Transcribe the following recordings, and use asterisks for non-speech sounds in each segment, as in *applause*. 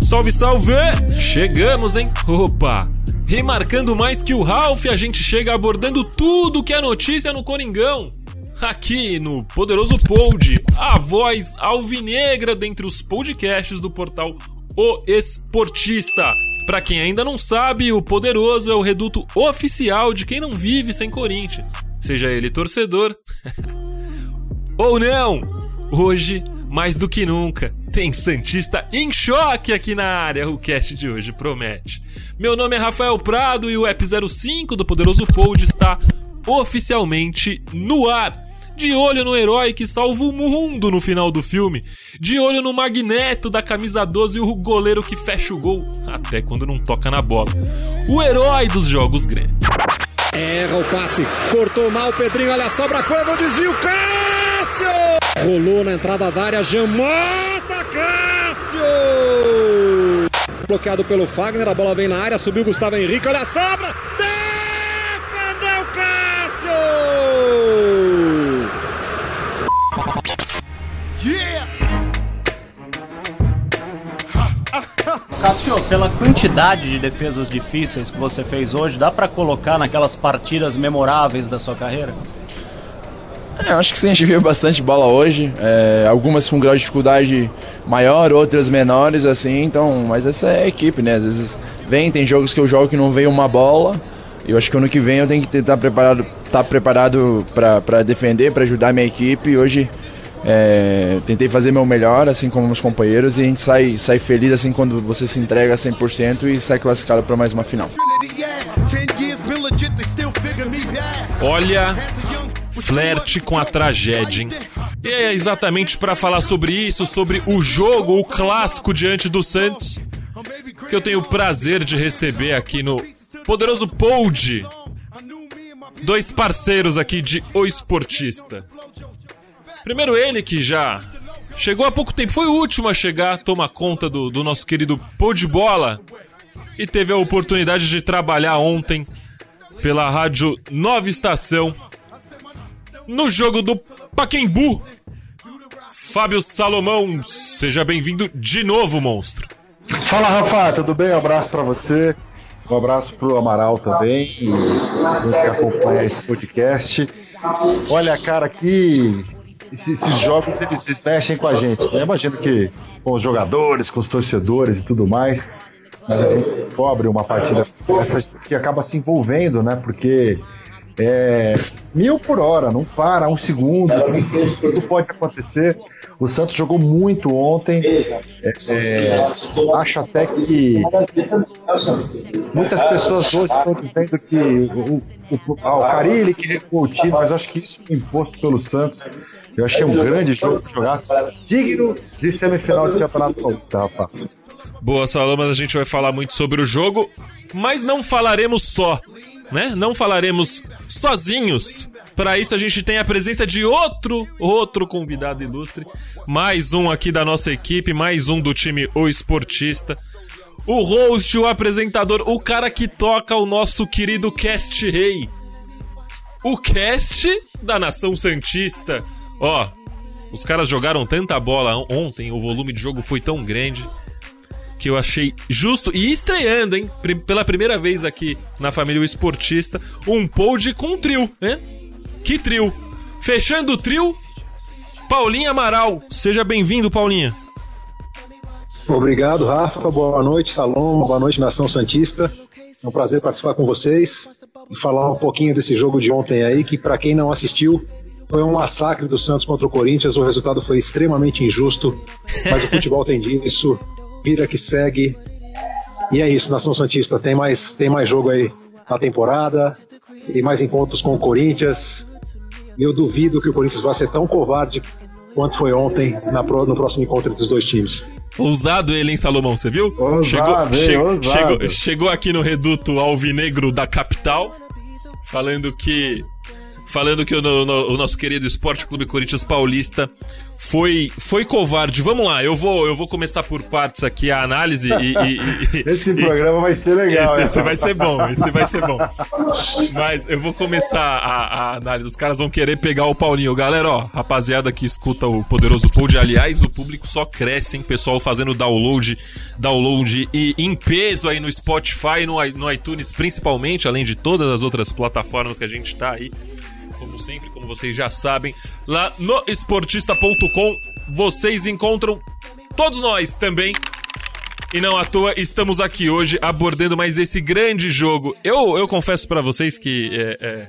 Salve, salve! Chegamos, hein? Opa! Remarcando mais que o Ralph, a gente chega abordando tudo que é notícia no Coringão. Aqui no Poderoso Pod, a voz alvinegra dentre os podcasts do portal O Esportista. Para quem ainda não sabe, o Poderoso é o reduto oficial de quem não vive sem Corinthians, seja ele torcedor *laughs* ou não. Hoje, mais do que nunca, tem Santista em choque aqui na área. O cast de hoje promete. Meu nome é Rafael Prado e o App 05 do Poderoso Pod está oficialmente no ar. De olho no herói que salva o mundo no final do filme. De olho no Magneto da camisa 12 e o goleiro que fecha o gol, até quando não toca na bola. O herói dos jogos grandes. Erra o passe, cortou mal o Pedrinho, olha a sobra, quando desvio, Cássio! Rolou na entrada da área, Jamota, Cássio! Bloqueado pelo Fagner, a bola vem na área, subiu Gustavo Henrique, olha a sobra! Cássio, pela quantidade de defesas difíceis que você fez hoje, dá pra colocar naquelas partidas memoráveis da sua carreira? É, acho que sim, a gente viu bastante bola hoje. é, algumas com grau de dificuldade maior, outras menores, assim, então. Mas essa é a equipe, né? Às vezes vem, tem jogos que eu jogo que não vem uma bola. Eu acho que ano que vem eu tenho que estar preparado, tá preparado para defender, para ajudar a minha equipe. E hoje é, tentei fazer meu melhor, assim como meus companheiros, e a gente sai, sai feliz assim quando você se entrega 100% e sai classificado para mais uma final. Olha, flerte com a tragédia, hein? E é exatamente para falar sobre isso, sobre o jogo, o clássico diante do Santos, que eu tenho o prazer de receber aqui no Poderoso Pod. Dois parceiros aqui de O Esportista. Primeiro ele que já chegou há pouco tempo, foi o último a chegar, toma conta do, do nosso querido Pô de Bola e teve a oportunidade de trabalhar ontem pela rádio Nova Estação no jogo do Paquembu. Fábio Salomão, seja bem-vindo de novo, monstro. Fala, Rafa, tudo bem? Um abraço pra você. Um abraço pro Amaral também, e que acompanha esse podcast. Olha, cara, que esses, esses jogos eles se mexem com a gente. né? Imagino que com os jogadores, com os torcedores e tudo mais. Mas a gente cobre uma partida dessa que acaba se envolvendo, né? Porque é mil por hora, não para um segundo, tudo pode acontecer. O Santos jogou muito ontem. É, é, acho até que muitas pessoas hoje estão dizendo que o, o, o, ah, o Carilli que recuou o time, mas acho que isso foi imposto pelo Santos. Eu achei um grande jogo pra jogar, digno de semifinal de Campeonato Paulista, rapaz. Boa, Salamas, a gente vai falar muito sobre o jogo, mas não falaremos só, né? Não falaremos sozinhos. Para isso a gente tem a presença de outro, outro convidado ilustre, mais um aqui da nossa equipe, mais um do time O Esportista. O host, o apresentador, o cara que toca o nosso querido Cast Rei. O cast da Nação Santista. Ó, os caras jogaram tanta bola ontem, o volume de jogo foi tão grande que eu achei justo e estreando, hein? Pela primeira vez aqui na família O Esportista, um pod com trio, né? Que trio! Fechando o trio, Paulinha Amaral. Seja bem-vindo, Paulinha. Obrigado, Rafa. Boa noite, Salom. Boa noite, Nação Santista. É um prazer participar com vocês e falar um pouquinho desse jogo de ontem aí, que para quem não assistiu, foi um massacre do Santos contra o Corinthians. O resultado foi extremamente injusto, mas o futebol tem disso. Vida que segue. E é isso, Nação Santista. Tem mais, tem mais jogo aí na temporada, tem mais encontros com o Corinthians. E eu duvido que o Corinthians vá ser tão covarde quanto foi ontem na pro- no próximo encontro entre os dois times. Ousado ele, hein, Salomão? Você viu? Ousado, chegou, hein? che- chegou, chegou aqui no reduto alvinegro da capital, falando que falando que o, no, o nosso querido Esporte Clube Corinthians Paulista foi, foi covarde. Vamos lá, eu vou, eu vou começar por partes aqui a análise e. e, e *laughs* esse programa vai ser legal. Esse, esse, vai ser bom, esse vai ser bom. Mas eu vou começar a, a, análise. Os caras vão querer pegar o Paulinho. Galera, ó, rapaziada que escuta o Poderoso Pod, aliás, o público só cresce, hein? Pessoal fazendo download, download e em peso aí no Spotify, no, no iTunes principalmente, além de todas as outras plataformas que a gente tá aí como sempre, como vocês já sabem, lá no esportista.com vocês encontram todos nós também. E não à toa, estamos aqui hoje abordando mais esse grande jogo. Eu, eu confesso para vocês que é, é,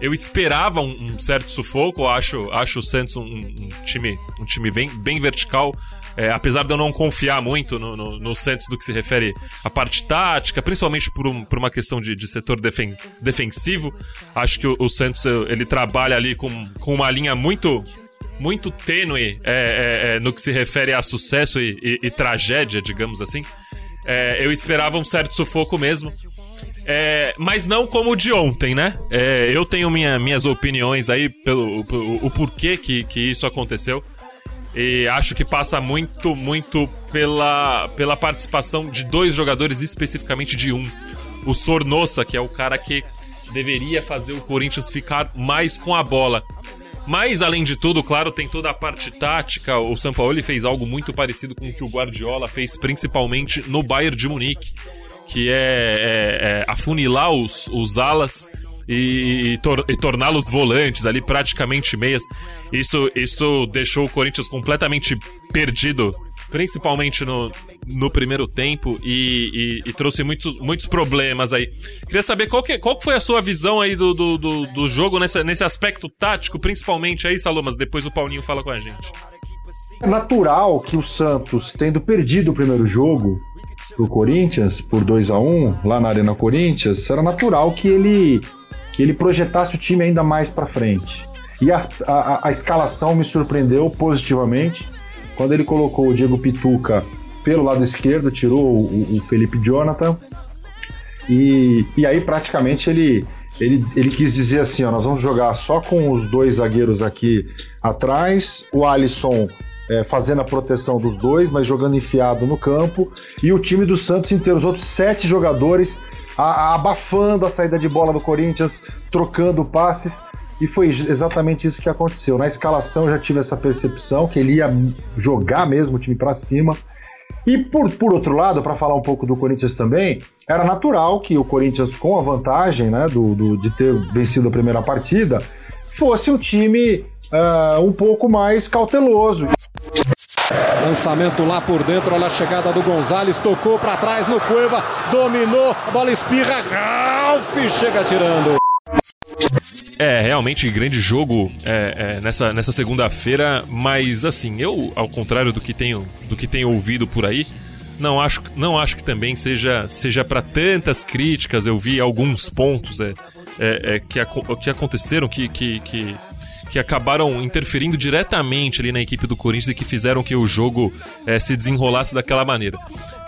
eu esperava um, um, certo sufoco. Acho, acho o Santos um, um time, um time bem, bem vertical. É, apesar de eu não confiar muito no, no, no, Santos do que se refere à parte tática, principalmente por, um, por uma questão de, de setor defen defensivo, acho que o, o, Santos ele trabalha ali com, com uma linha muito muito tênue é, é, é, no que se refere a sucesso e, e, e tragédia, digamos assim. É, eu esperava um certo sufoco mesmo. É, mas não como o de ontem, né? É, eu tenho minha, minhas opiniões aí pelo, pelo o porquê que, que isso aconteceu. E acho que passa muito, muito pela, pela participação de dois jogadores, especificamente de um. O Sornosa, que é o cara que deveria fazer o Corinthians ficar mais com a bola. Mas, além de tudo, claro, tem toda a parte tática. O Sampaoli fez algo muito parecido com o que o Guardiola fez, principalmente no Bayern de Munique, que é, é, é afunilar os, os alas e, e, tor e torná-los volantes ali, praticamente meias. Isso, isso deixou o Corinthians completamente perdido, principalmente no, no primeiro tempo, e, e, trouxe muitos, muitos problemas aí. Queria saber qual, que, qual foi a sua visão aí do, do, do, do jogo nessa, nesse aspecto tático, principalmente aí, Salomas. Depois o Paulinho fala com a gente. É natural que o Santos, tendo perdido o primeiro jogo pro Corinthians por 2 a 1 um, lá na Arena Corinthians, era natural que ele que ele projetasse o time ainda mais para frente. E a, a, a, escalação me surpreendeu positivamente quando ele colocou o Diego Pituca pelo lado esquerdo, tirou o, o Felipe Jonathan. E, e aí praticamente ele, ele, ele quis dizer assim: ó, nós vamos jogar só com os dois zagueiros aqui atrás, o Alisson é, fazendo a proteção dos dois, mas jogando enfiado no campo, e o time do Santos inteiro, os outros sete jogadores a, a abafando a saída de bola do Corinthians, trocando passes. E foi exatamente isso que aconteceu. Na escalação eu já tive essa percepção que ele ia jogar mesmo o time para cima. E por, por outro lado, para falar um pouco do Corinthians também, era natural que o Corinthians, com a vantagem né, do, do de ter vencido a primeira partida, fosse um time uh, um pouco mais cauteloso. Lançamento lá por dentro, olha a chegada do Gonzalez, tocou para trás no Cueva, dominou, a bola espirra, Ralf chega tirando. É, realmente grande jogo é, é, nessa, nessa segunda-feira, mas assim, eu, ao contrário do que tenho, do que tenho ouvido por aí, não acho, não acho que também seja, seja para tantas críticas. Eu vi alguns pontos é, é, é que, que aconteceram que, que, que que acabaram interferindo diretamente ali na equipe do Corinthians e que fizeram que o jogo é, se desenrolasse daquela maneira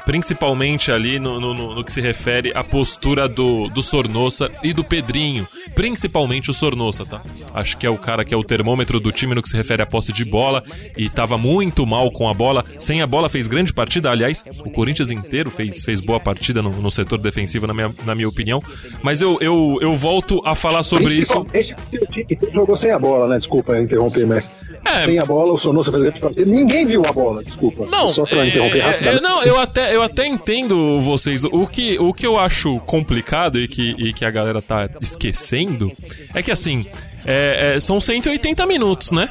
principalmente ali no, no, no, que se refere à postura do, do Sornosa e do Pedrinho, principalmente o Sornosa, tá? Acho que é o cara que é o termômetro do time no que se refere à posse de bola e tava muito mal com a bola. Sem a bola fez grande partida, aliás, o Corinthians inteiro fez, fez boa partida no, no setor defensivo, na minha, na minha opinião. Mas eu, eu, eu volto a falar sobre isso. Esse time jogou sem a bola, né? Desculpa interromper, mas é, sem a bola o Sornosa fez grande partida. Ninguém viu a bola, desculpa. Não, Só pra é, interromper rápido. É, não, eu até eu até entendo vocês. O que, o que eu acho complicado e que, e que a galera tá esquecendo é que assim. É, é, são 180 minutos, né?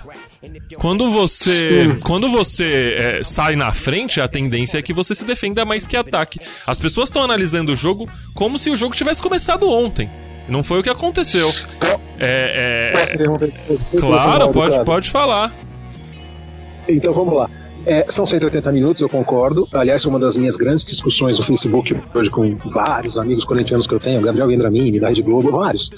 Quando você, quando você é, sai na frente, a tendência é que você se defenda mais que ataque. As pessoas estão analisando o jogo como se o jogo tivesse começado ontem. Não foi o que aconteceu. É, é... Claro, pode, pode falar. Então vamos lá. É, são 180 minutos, eu concordo. Aliás, uma das minhas grandes discussões no Facebook hoje com vários amigos corintianos que eu tenho, Gabriel Vendramini, da Rede Globo, vários.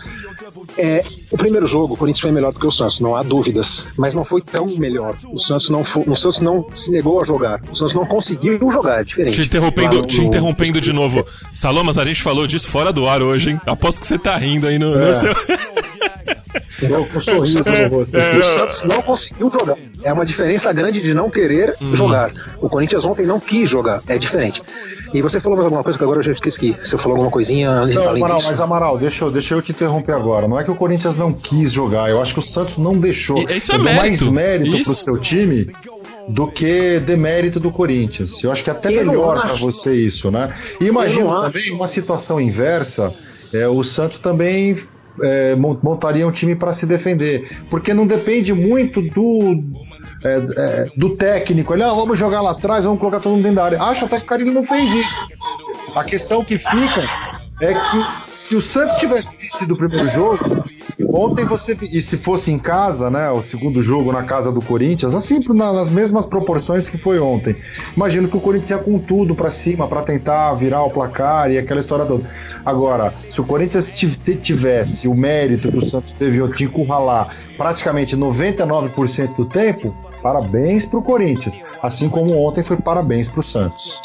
É, o primeiro jogo, o Corinthians foi melhor do que o Santos, não há dúvidas, mas não foi tão melhor. O Santos não, foi, o Santos não se negou a jogar, o Santos não conseguiu jogar, é diferente. Te interrompendo, no, te interrompendo de novo. Salomas, a gente falou disso fora do ar hoje, hein? Aposto que você tá rindo aí no, é. no seu. *laughs* Com um sorriso no rosto. *laughs* O Santos não conseguiu jogar. É uma diferença grande de não querer jogar. O Corinthians ontem não quis jogar. É diferente. E você falou mais alguma coisa que agora eu já esqueci. Você falou alguma coisinha além Não, além Amaral, disso. mas Amaral, deixa eu, deixa eu te interromper agora. Não é que o Corinthians não quis jogar, eu acho que o Santos não deixou. E- isso é dou mais mérito. mérito pro Isso. seu time do que demérito do Corinthians. Eu acho que é até Eu melhor pra você isso, né? E imagina também acho. uma situação inversa, é, o Santos também é, mon- montaria um time para se defender, porque não depende muito do é, é, do técnico. Ele, ah, vamos jogar lá atrás, vamos colocar todo mundo dentro da área. Acho até que o Carilho não fez isso. A questão que fica é que se o Santos tivesse vencido o primeiro jogo, ontem você e se fosse em casa, né, o segundo jogo na casa do Corinthians, assim na- nas mesmas proporções que foi ontem. Imagino que o Corinthians ia com tudo pra cima pra tentar virar o placar e aquela história toda. Agora, se o Corinthians tiv- tivesse o mérito que o Santos teve de encurralar praticamente 99% do tempo, parabéns pro Corinthians. Assim como ontem foi parabéns pro Santos.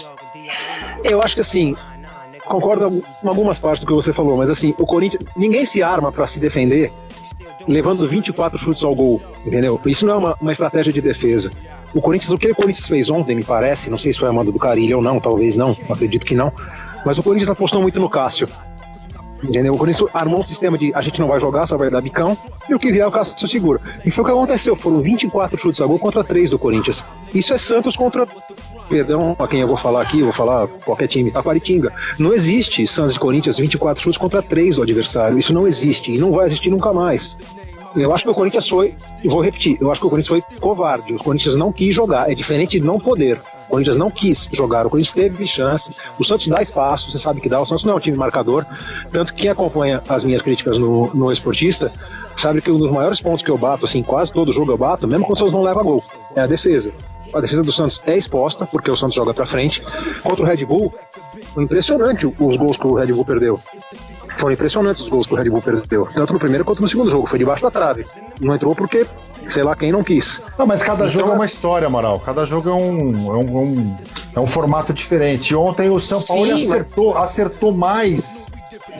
Eu acho que assim, concordo com algumas partes do que você falou, mas assim, o Corinthians, ninguém se arma para se defender levando 24 chutes ao gol, entendeu? Isso não é uma, uma estratégia de defesa. O Corinthians, o que o Corinthians fez ontem, me parece, não sei se foi a manda do Carilho ou não, talvez não, acredito que não, mas o Corinthians apostou muito no Cássio. Entendeu? O Corinthians armou um sistema de a gente não vai jogar, só vai dar bicão, e o que vier o Cássio segura. E foi o que aconteceu, foram 24 chutes a gol contra 3 do Corinthians. Isso é Santos contra, perdão a quem eu vou falar aqui, vou falar qualquer time, Taquaritinga. Não existe Santos e Corinthians 24 chutes contra 3 do adversário, isso não existe, e não vai existir nunca mais. Eu acho que o Corinthians foi, e vou repetir, eu acho que o Corinthians foi covarde. O Corinthians não quis jogar, é diferente de não poder. O Corinthians não quis jogar, o Corinthians teve chance. O Santos dá espaço, você sabe que dá. O Santos não é um time marcador. Tanto que quem acompanha as minhas críticas no, no Esportista sabe que um dos maiores pontos que eu bato, assim, quase todo jogo eu bato, mesmo quando o Santos não leva gol, é a defesa. A defesa do Santos é exposta, porque o Santos joga pra frente. Contra o Red Bull, foi impressionante os gols que o Red Bull perdeu. Foram impressionantes os gols que o Red Bull perdeu, tanto no primeiro quanto no segundo jogo. Foi debaixo da trave. Não entrou porque, sei lá, quem não quis. Não, mas cada Então, jogo é uma história, Amaral. Cada jogo é um, é um, é um, é um formato diferente. Ontem o São Paulo Sim, mas- acertou, acertou mais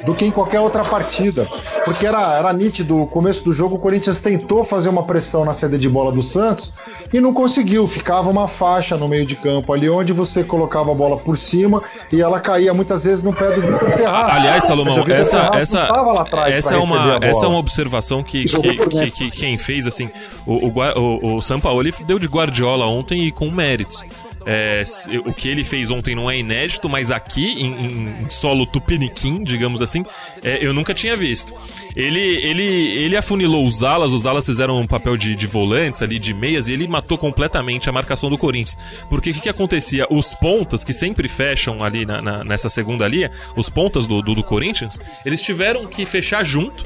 do que em qualquer outra partida. Porque era, era nítido, o começo do jogo, o Corinthians tentou fazer uma pressão na saída de bola do Santos e não conseguiu. Ficava uma faixa no meio de campo ali, onde você colocava a bola por cima e ela caía muitas vezes no pé do Vitor Ferraz. Aliás, Salomão, essa, essa, essa, é uma, essa é uma observação que, que, que, que quem fez, assim, o, o, o, o Sampaoli deu de Guardiola ontem e com méritos. É, o que ele fez ontem não é inédito, mas aqui, em, em solo tupiniquim, digamos assim, é, eu nunca tinha visto. Ele, ele, ele afunilou os alas, os alas fizeram um papel de, de volantes ali, de meias, e ele matou completamente a marcação do Corinthians. Porque o que, que acontecia? Os pontas, que sempre fecham ali na, na- nessa segunda linha, os pontas do, do, do Corinthians, eles tiveram que fechar junto.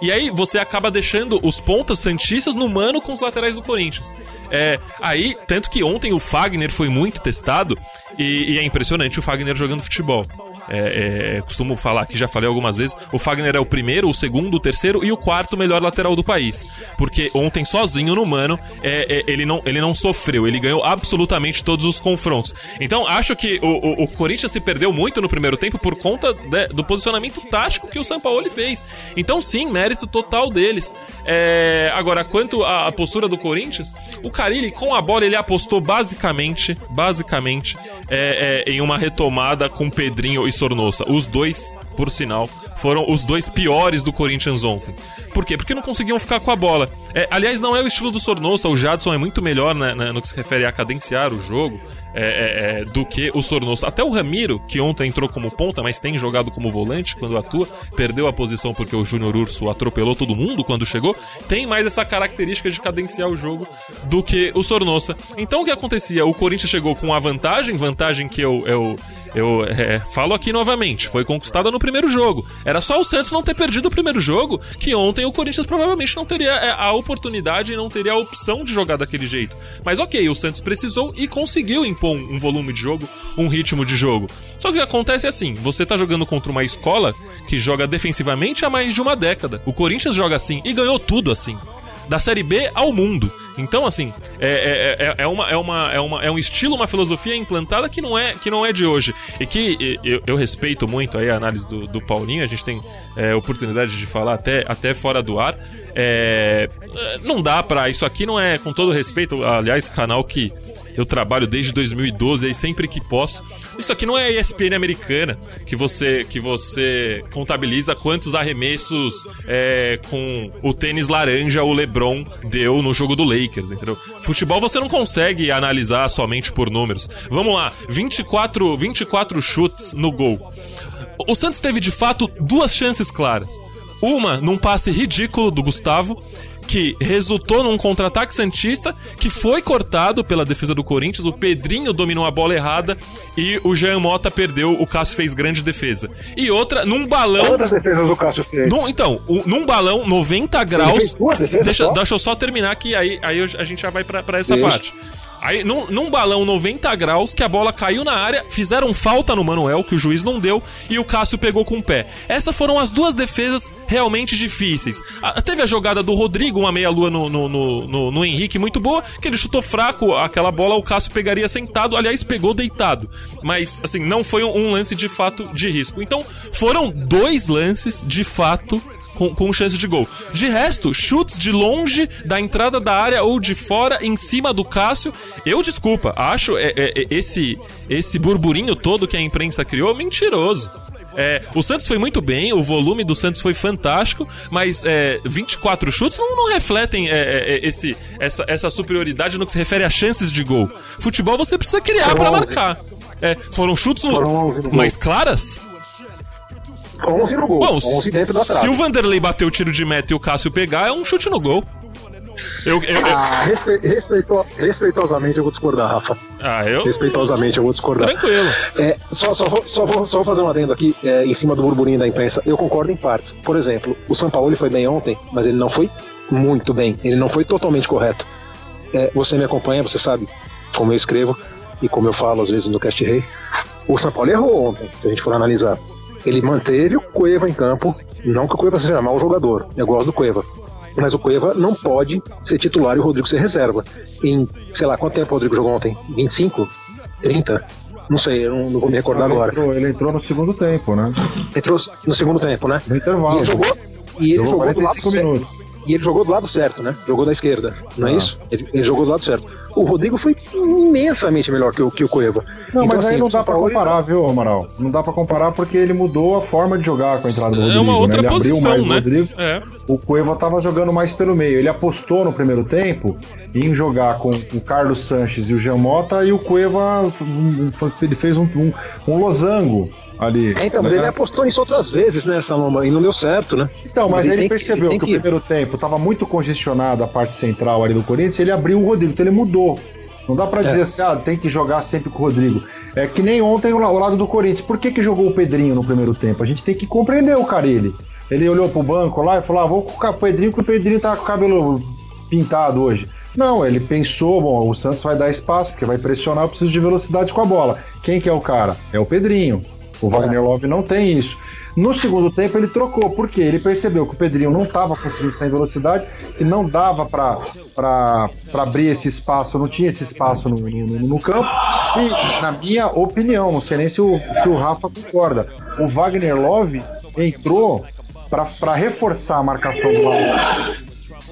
E aí você acaba deixando os pontas santistas no mano com os laterais do Corinthians. É, aí, tanto que ontem o Fagner foi muito testado e, e é impressionante o Fagner jogando futebol. É, é, costumo falar que já falei algumas vezes, o Fagner é o primeiro, o segundo, o terceiro e o quarto melhor lateral do país. Porque ontem, sozinho no mano, é, é, ele, não, ele não sofreu, ele ganhou absolutamente todos os confrontos. Então, acho que o, o, o Corinthians se perdeu muito no primeiro tempo por conta de- do posicionamento tático que o Sampaoli fez. Então, sim, mérito total deles. É, agora, quanto à, à postura do Corinthians, o Carilli, com a bola, ele apostou basicamente, basicamente, é, é, em uma retomada com Pedrinho e Sornossa. Os dois, por sinal, foram os dois piores do Corinthians ontem. Por quê? Porque não conseguiam ficar com a bola. É, aliás, não é o estilo do Sornossa, o Jadson é muito melhor né, né, no que se refere a cadenciar o jogo é, é, é, do que o Sornossa. Até o Ramiro, que ontem entrou como ponta, mas tem jogado como volante quando atua, perdeu a posição porque o Júnior Urso atropelou todo mundo quando chegou, tem mais essa característica de cadenciar o jogo do que o Sornossa. Então o que acontecia? O Corinthians chegou com a vantagem, vantagem que eu, eu, eu é, falo aqui novamente, foi conquistada no primeiro jogo. Era só o Santos não ter perdido o primeiro jogo, que ontem o Corinthians provavelmente não teria é, a oportunidade e não teria a opção de jogar daquele jeito. Mas ok, o Santos precisou e conseguiu impor um, um volume de jogo, um ritmo de jogo. Só que o que acontece é assim, você tá jogando contra uma escola que joga defensivamente há mais de uma década. O Corinthians joga assim e ganhou tudo assim da Série B ao mundo. Então, assim, é, é, é, é, uma, é, uma, é, uma, é um estilo, uma filosofia implantada que não é, que não é de hoje. E que eu, eu respeito muito aí a análise do, do Paulinho, a gente tem é, oportunidade de falar até, até fora do ar. É, não dá pra. Isso aqui não é, com todo respeito, aliás, canal que eu trabalho desde 2012 aí sempre que posso. Isso aqui não é a ESPN americana que você que você contabiliza quantos arremessos é, com o tênis laranja o LeBron deu no jogo do Lakers, entendeu? Futebol você não consegue analisar somente por números. Vamos lá, 24 24 chutes no gol. O Santos teve de fato duas chances claras. Uma num passe ridículo do Gustavo que resultou num contra-ataque Santista que foi cortado pela defesa do Corinthians. O Pedrinho dominou a bola errada e o Jean Mota perdeu. O Cássio fez grande defesa. E outra, num balão. Quantas defesas o Cássio fez? Num, então, num balão 90 graus. Deixa, deixa eu só terminar que aí, aí a gente já vai para essa deixa. parte. Aí, num, num, balão 90 graus, que a bola caiu na área, fizeram falta no Manuel, que o juiz não deu, e o Cássio pegou com o pé. Essas foram as duas defesas realmente difíceis. A, teve a jogada do Rodrigo, uma meia-lua no, no, no, no, no Henrique, muito boa, que ele chutou fraco aquela bola, o Cássio pegaria sentado, aliás, pegou deitado. Mas, assim, não foi um, um lance de fato de risco. Então, foram dois lances de fato com, com chance de gol. De resto, chutes de longe da entrada da área ou de fora em cima do Cássio. Eu, desculpa, acho é, é, é esse, esse burburinho todo que a imprensa criou mentiroso. É, o Santos foi muito bem, o volume do Santos foi fantástico, mas é, 24 chutes não, não refletem é, é, é, esse, essa, essa superioridade no que se refere a chances de gol. Futebol você precisa criar para marcar. Foram chutes foram mais claras? 11 no gol. Bom, 11 dentro da trave. Se o Vanderlei bater o tiro de meta e o Cássio pegar, é um chute no gol. Eu, eu, ah, respe, respeito, respeitosamente eu vou discordar, Rafa. Ah, eu? Respeitosamente eu vou discordar. Tranquilo. É, só, só, vou, só, vou, só vou fazer um adendo aqui é, em cima do burburinho da imprensa. Eu concordo em partes. Por exemplo, o São Paulo foi bem ontem, mas ele não foi muito bem. Ele não foi totalmente correto. É, você me acompanha, você sabe como eu escrevo e como eu falo às vezes no Cast Rei. O São Paulo errou ontem, se a gente for analisar. Ele manteve o Cueva em campo, não que o Cueva seja mau jogador, eu gosto do Cueva. Mas o Cueva não pode ser titular e o Rodrigo ser reserva. Em, sei lá, quanto tempo o Rodrigo jogou ontem? 25? 30? Não sei, eu não, não vou me recordar ele agora. Entrou, ele entrou no segundo tempo, né? Entrou no segundo tempo, né? No intervalo. E ele jogou, e ele jogou, jogou do lado minutos. E ele jogou do lado certo, né? Jogou da esquerda, não é ah. isso? Ele, ele, jogou do lado certo. O Rodrigo foi imensamente melhor que o, que o Cueva. Não, então, mas assim, aí não dá para comparar, viu, Amaral? Não dá para comparar porque ele mudou a forma de jogar com a entrada do Rodrigo. É uma outra né? ele posição, abriu mais né? O, Rodrigo, é. o Cueva tava jogando mais pelo meio. Ele apostou no primeiro tempo em jogar com o Carlos Sanches e o Jean Mota e o Cueva ele fez um, um, um losango ali. É, então, mas né? ele apostou nisso outras vezes, né, Saloma? E não deu certo, né? Então, mas, mas ele, ele percebeu que, que, o primeiro tempo estava muito congestionado a parte central ali do Corinthians, ele abriu o Rodrigo, então ele mudou. Não dá para é. dizer assim, ah, tem que jogar sempre com o Rodrigo. É que nem ontem o lado do Corinthians. Por que, que jogou o Pedrinho no primeiro tempo? A gente tem que compreender o Carilli. Ele olhou pro banco lá e falou: ah, vou com o Pedrinho, porque o Pedrinho tá com o cabelo pintado hoje. Não, ele pensou, bom, o Santos vai dar espaço, porque vai pressionar, eu preciso de velocidade com a bola. Quem que é o cara? É o Pedrinho. O Wagner Love não tem isso. No segundo tempo ele trocou, porque ele percebeu que o Pedrinho não estava conseguindo sair em velocidade, que não dava para abrir esse espaço, não tinha esse espaço no, no, no, campo. E, na minha opinião, não sei nem se o, se o Rafa concorda, o Wagner Love entrou para reforçar a marcação do lado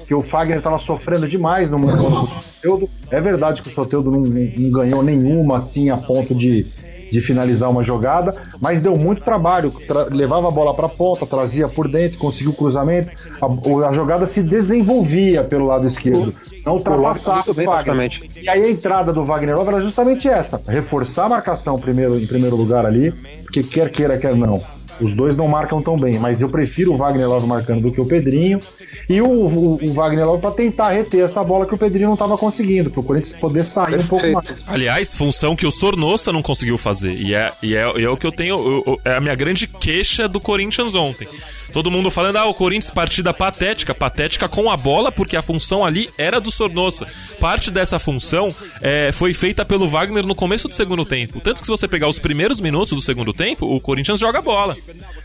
que o Fagner estava sofrendo demais no mundo do Soteudo. É verdade que o Soteudo não, não, ganhou nenhuma assim a ponto de, de finalizar uma jogada, mas deu muito trabalho. Tra levava a bola para a ponta, trazia por dentro, conseguiu o cruzamento. A, a, jogada se desenvolvia pelo lado esquerdo, não ultrapassava o Wagner. E aí a entrada do Wagner Love era justamente essa: reforçar a marcação primeiro, em primeiro lugar ali, porque quer queira, quer não. Os dois não marcam tão bem, mas eu prefiro o Wagner Love marcando do que o Pedrinho. E o, o, o Wagner Love para tentar reter essa bola que o Pedrinho não estava conseguindo, para o Corinthians poder sair Perfeito. um pouco mais. Aliás, função que o Sornossa não conseguiu fazer. E é, e é, e é o que eu tenho. Eu, é a minha grande queixa do Corinthians ontem. Todo mundo falando, ah, o Corinthians partida patética, patética com a bola, porque a função ali era do Sornossa. Parte dessa função é, foi feita pelo Wagner no começo do segundo tempo. Tanto que se você pegar os primeiros minutos do segundo tempo, o Corinthians joga bola.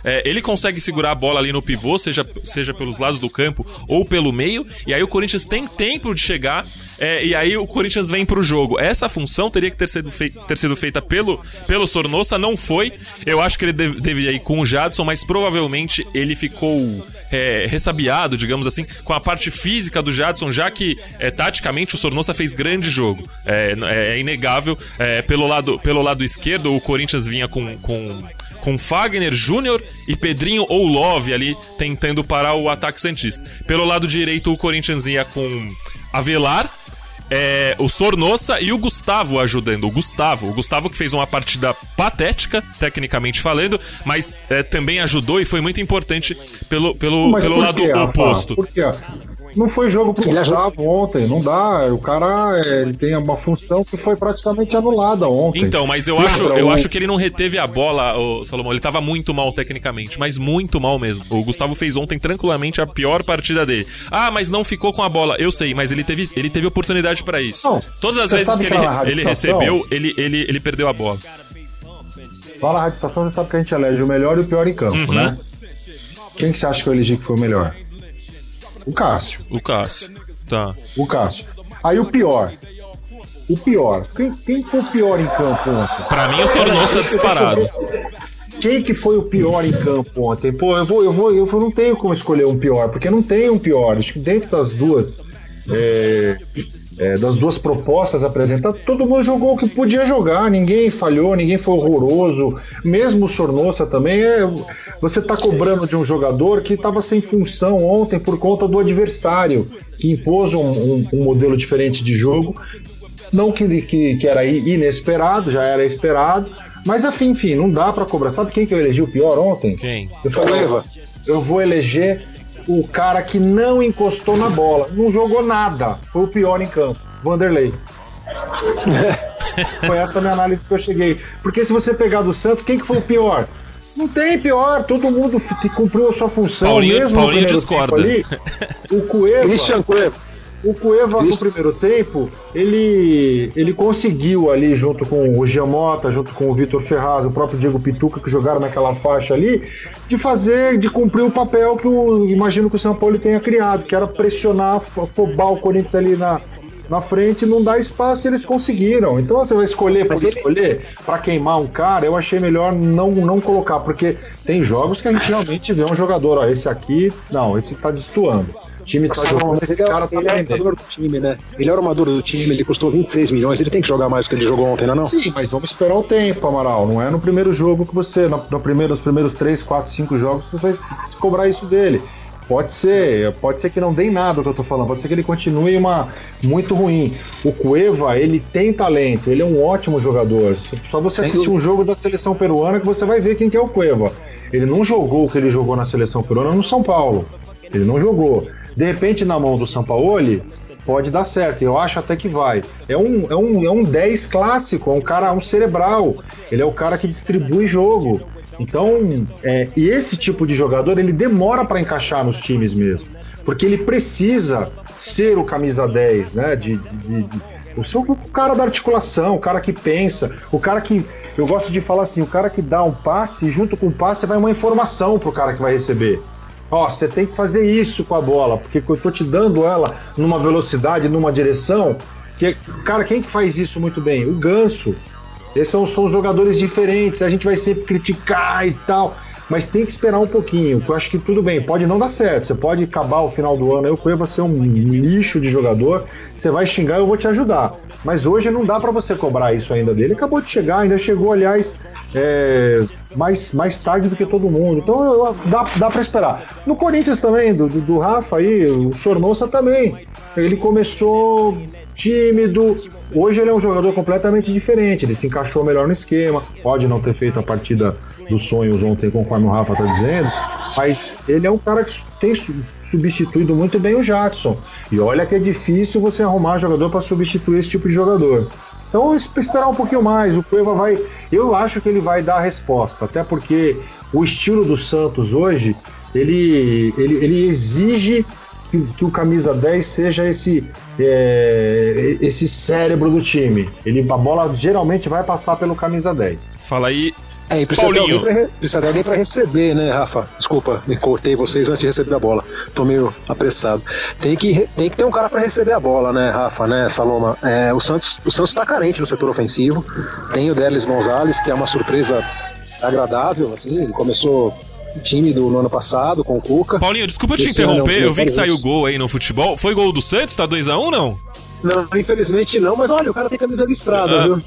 É, ele consegue segurar a bola ali no pivô, seja, seja pelos lados do campo ou pelo meio, e aí o Corinthians tem tempo de chegar é, e aí o Corinthians vem pro jogo. Essa função teria que ter sido, fei ter sido feita pelo, pelo Sornossa, não foi. Eu acho que ele deve, deveria ir com o Jadson, mas provavelmente ele ficou é, ressabiado, digamos assim, com a parte física do Jadson, já que é, taticamente o Sornossa fez grande jogo. É, é, é inegável. É, pelo, lado, pelo lado esquerdo, o Corinthians vinha com, com com Fagner Júnior e Pedrinho ou Love ali tentando parar o ataque Santista. Pelo lado direito, o Corinthians ia com Avelar, é, o Sornossa e o Gustavo ajudando. O Gustavo, o Gustavo que fez uma partida patética, tecnicamente falando, mas é, também ajudou e foi muito importante pelo, pelo, pelo lado quê, oposto. Por quê? Não foi jogo pro Gustavo ontem, não dá. O cara é, ele tem uma função que foi praticamente anulada ontem. Então, mas eu acho, eu acho que ele não reteve a bola, o Salomão. Ele tava muito mal tecnicamente, mas muito mal mesmo. O Gustavo fez ontem tranquilamente a pior partida dele. Ah, mas não ficou com a bola. Eu sei, mas ele teve, ele teve oportunidade para isso. Não, Todas as vezes que ele, ele recebeu, ele, ele, ele perdeu a bola. Lá na Rádio Estação você sabe que a gente elege o melhor e o pior em campo, uhum. né? Quem que você acha que eu elegi que foi o melhor? O Cássio. O Cássio. Tá. O Cássio. Aí o pior. O pior. Quem, quem foi o pior em campo ontem? Pra mim, o Sornosa disparado. Quem que foi o pior em campo ontem? Pô, eu vou, eu vou, eu não tenho como escolher um pior, porque não tem um pior. Acho que dentro das duas. É, é, das duas propostas apresentadas, todo mundo jogou o que podia jogar, ninguém falhou, ninguém foi horroroso. Mesmo o Sornossa também, é, você está cobrando de um jogador que estava sem função ontem por conta do adversário, que impôs um, um, um modelo diferente de jogo. Não que, que, que, era inesperado, já era esperado, mas enfim, enfim, não dá para cobrar. Sabe quem que eu elegi o pior ontem? Quem? Eu falei, eu vou eleger o cara que não encostou na bola, não jogou nada, foi o pior em campo, Vanderlei. *laughs* foi essa a minha análise que eu cheguei. Porque se você pegar do Santos, quem que foi o pior? Não tem pior, todo mundo cumpriu a sua função. Paulinho, mesmo Paulinho discorda. Ali, o Cueva. Christian Cueva. O Cueva no primeiro tempo, ele, ele conseguiu ali, junto com o Giamota, junto com o Vitor Ferraz, o próprio Diego Pituca, que jogaram naquela faixa ali, de fazer, de cumprir o papel que eu imagino que o São Paulo tenha criado, que era pressionar, afobar o Corinthians ali na, na frente, não dá espaço e eles conseguiram. Então você vai escolher por ele... escolher, para queimar um cara, eu achei melhor não, não colocar, porque tem jogos que a gente realmente vê um jogador, ó, esse aqui, não, esse tá destoando time tá jogando, esse cara tá ele é armador do time, né? Ele é armador do time, ele custou 26 milhões, ele tem que jogar mais do que ele jogou ontem, não é não? Sim, mas vamos esperar o tempo, Amaral. Não é no primeiro jogo que você, no, no primeiro, nos primeiros 3, 4, 5 jogos, você vai cobrar isso dele. Pode ser, pode ser que não dê nada o que eu tô falando, pode ser que ele continue uma muito ruim. O Cueva, ele tem talento, ele é um ótimo jogador. Só você Sem assistir dúvida. um jogo da seleção peruana que você vai ver quem que é o Cueva. Ele não jogou o que ele jogou na seleção peruana no São Paulo. Ele não jogou. De repente, na mão do Sampaoli, pode dar certo. Eu acho até que vai. É um, é um, é um 10 clássico, é um cara, um cerebral. Ele é o cara que distribui jogo. Então, é, e esse tipo de jogador, ele demora para encaixar nos times mesmo. Porque ele precisa ser o camisa 10, né? De, de, de, o, seu, o cara da articulação, o cara que pensa, o cara que. Eu gosto de falar assim, o cara que dá um passe, junto com o passe vai uma informação pro cara que vai receber. Ó, você tem que fazer isso com a bola, porque eu tô te dando ela numa velocidade, numa direção. Que, cara, quem que faz isso muito bem? O Ganso. Esses são, são jogadores diferentes, a gente vai sempre criticar e tal, mas tem que esperar um pouquinho. Eu acho que tudo bem, pode não dar certo. Você pode acabar o final do ano, eu Cueva ser um lixo de jogador, você vai xingar, eu vou te ajudar. Mas hoje não dá para você cobrar isso ainda dele. Acabou de chegar, ainda chegou, aliás, é, mais, mais tarde do que todo mundo. Então eu, dá, dá para esperar. No Corinthians também, do, do, do Rafa aí, o Sornosa também. Ele começou tímido. Hoje ele é um jogador completamente diferente. Ele se encaixou melhor no esquema. Pode não ter feito a partida dos sonhos ontem, conforme o Rafa está dizendo. Mas ele é um cara que tem substituído muito bem o Jackson. E olha que é difícil você arrumar jogador para substituir esse tipo de jogador. Então, esperar um pouquinho mais. O Cueva vai. Eu acho que ele vai dar a resposta, até porque o estilo do Santos hoje ele, ele, ele exige que, que, o camisa 10 seja esse, é, esse cérebro do time. Ele, a bola geralmente vai passar pelo camisa 10. Fala aí, É, e precisa ter, alguém precisa ter alguém pra receber, né, Rafa? Desculpa, me cortei vocês antes de receber a bola. Tô meio apressado. Tem que, tem que ter um cara pra receber a bola, né, Rafa, né, Saloma? É, o, Santos, o Santos tá carente no setor ofensivo. Tem o Delis Gonzalez, que é uma surpresa agradável, assim. Ele começou tímido no ano passado com o Cuca. Paulinho, desculpa te Esse ano é um interromper, eu vi que saiu gol aí no futebol. Foi gol do Santos? Tá 2x1 não? Não, infelizmente não, mas olha, o cara tem camisa listrada, Ah. viu?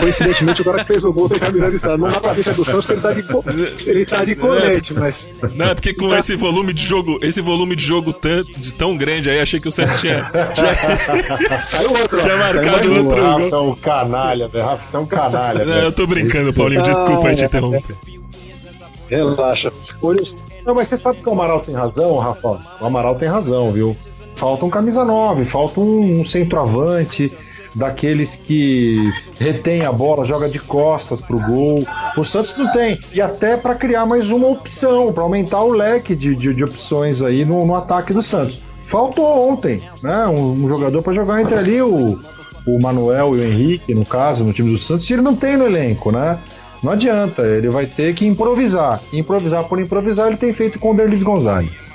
Coincidentemente, o cara que fez o gol tem camisa listrada. Não dá pra ver que é do Santos, porque ele tá de, co- ele tá de colete, mas. Não, é porque com esse volume de jogo, esse volume de jogo tão, de tão grande aí, achei que o Santos tinha, tinha, Saiu outro, tinha marcado Saiu um. outro Rafa é um canalha, velho. Rafa, você é um canalha, Não, eu tô brincando, Paulinho, desculpa aí te interromper. Relaxa. Não, mas você sabe que o Amaral tem razão, Rafa? O Amaral tem razão, viu? Falta um camisa 9, falta um, um centroavante, daqueles que retém a bola, joga de costas pro gol. O Santos não tem. E até para criar mais uma opção, para aumentar o leque de, de, de opções aí no, no ataque do Santos. Faltou ontem, né? Um, um jogador para jogar entre ali o, o Manuel e o Henrique, no caso, no time do Santos, se ele não tem no elenco, né? Não adianta, ele vai ter que improvisar. Improvisar por improvisar, ele tem feito com o Derlis Gonzalez.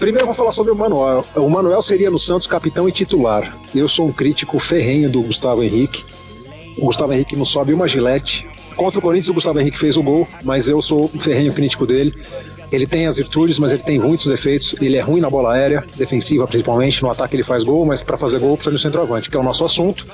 Primeiro eu vou falar sobre o Manuel. O Manuel seria no Santos capitão e titular. Eu sou um crítico ferrenho do Gustavo Henrique. O Gustavo Henrique não sobe uma gilete. Contra o Corinthians, o Gustavo Henrique fez o gol, mas eu sou um ferrenho crítico dele. Ele tem as virtudes, mas ele tem muitos defeitos. Ele é ruim na bola aérea, defensiva principalmente. No ataque ele faz gol, mas para fazer gol precisa de um centroavante, que é o nosso assunto.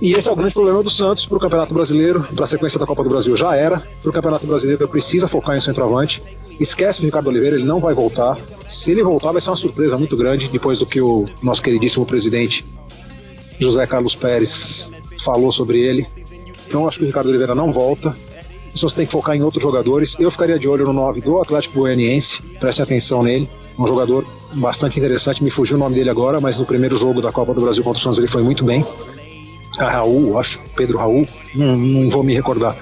E esse é o grande problema do Santos para o Campeonato Brasileiro, para a sequência da Copa do Brasil já era. Para o Campeonato Brasileiro precisa focar em centroavante. Esquece o Ricardo Oliveira, ele não vai voltar. Se ele voltar, vai ser uma surpresa muito grande depois do que o nosso queridíssimo presidente José Carlos Pérez falou sobre ele. Então acho que o Ricardo Oliveira não volta. O Santos tem que focar em outros jogadores. Eu ficaria de olho no 9 do Atlético Goianiense, preste atenção nele. Um jogador bastante interessante, me fugiu o nome dele agora, mas no primeiro jogo da Copa do Brasil contra o Santos ele foi muito bem. A Raul, acho, Pedro Raul, não, não vou me recordar.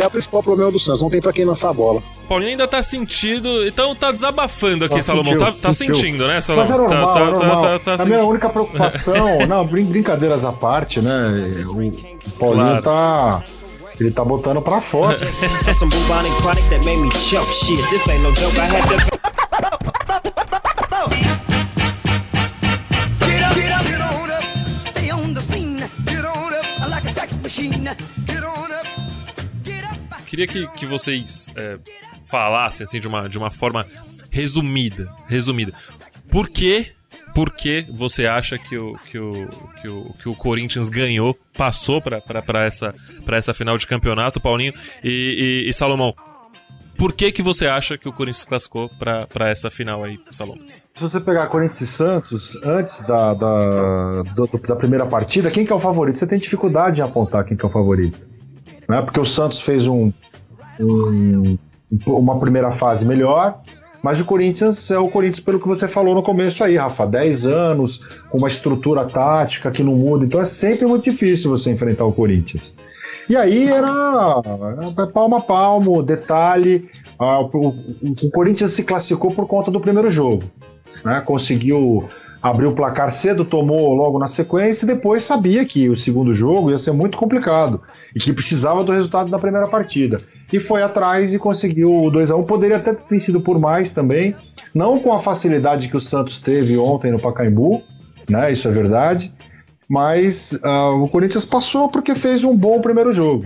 É o principal problema do Santos, não tem pra quem lançar a bola. Paulinho ainda tá sentindo, então tá desabafando aqui, Tá, Salomão. sentiu, tá, tá sentiu. sentindo, né, Salomão? Mas é normal, tá, é tá, normal. tá, tá, a tá minha única preocupação, *laughs* não, brin- brincadeiras à parte, né? O, Paulinho Claro. tá. Ele tá botando pra fora. *laughs* get on up. Queria que, que vocês é, falassem assim de uma, de uma forma resumida, resumida. Por que, por que você acha que o, que o, que o, que o Corinthians ganhou, passou pra essa, pra essa final de campeonato, Paulinho e, e, e Salomão? Por que, que você acha que o Corinthians classificou pra essa final aí, Salomão? Se você pegar Corinthians e Santos, antes da, da, do- da primeira partida, quem que é o favorito? Você tem dificuldade em apontar quem que é o favorito. Né? Porque o Santos fez um, um- uma primeira fase melhor, mas o Corinthians é o Corinthians pelo que você falou no começo aí, Rafa. 10 anos, com uma estrutura tática que não muda, então é sempre muito difícil você enfrentar o Corinthians. E aí era era palmo a palmo, detalhe. ah, o, o- o Corinthians se classificou por conta do primeiro jogo. né? Conseguiu abrir o placar cedo, tomou logo na sequência e depois sabia que o segundo jogo ia ser muito complicado e que precisava do resultado da primeira partida. E foi atrás e conseguiu o 2 a 1 Poderia até ter sido por mais também, não com a facilidade que o Santos teve ontem no Pacaembu, né? Isso é verdade. Mas ah, o Corinthians passou porque fez um bom primeiro jogo.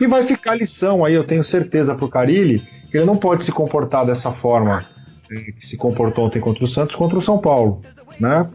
E vai ficar lição aí, eu tenho certeza, pro Carilli, que ele não pode se comportar dessa forma eh, que se comportou ontem contra o Santos, contra o São Paulo, né?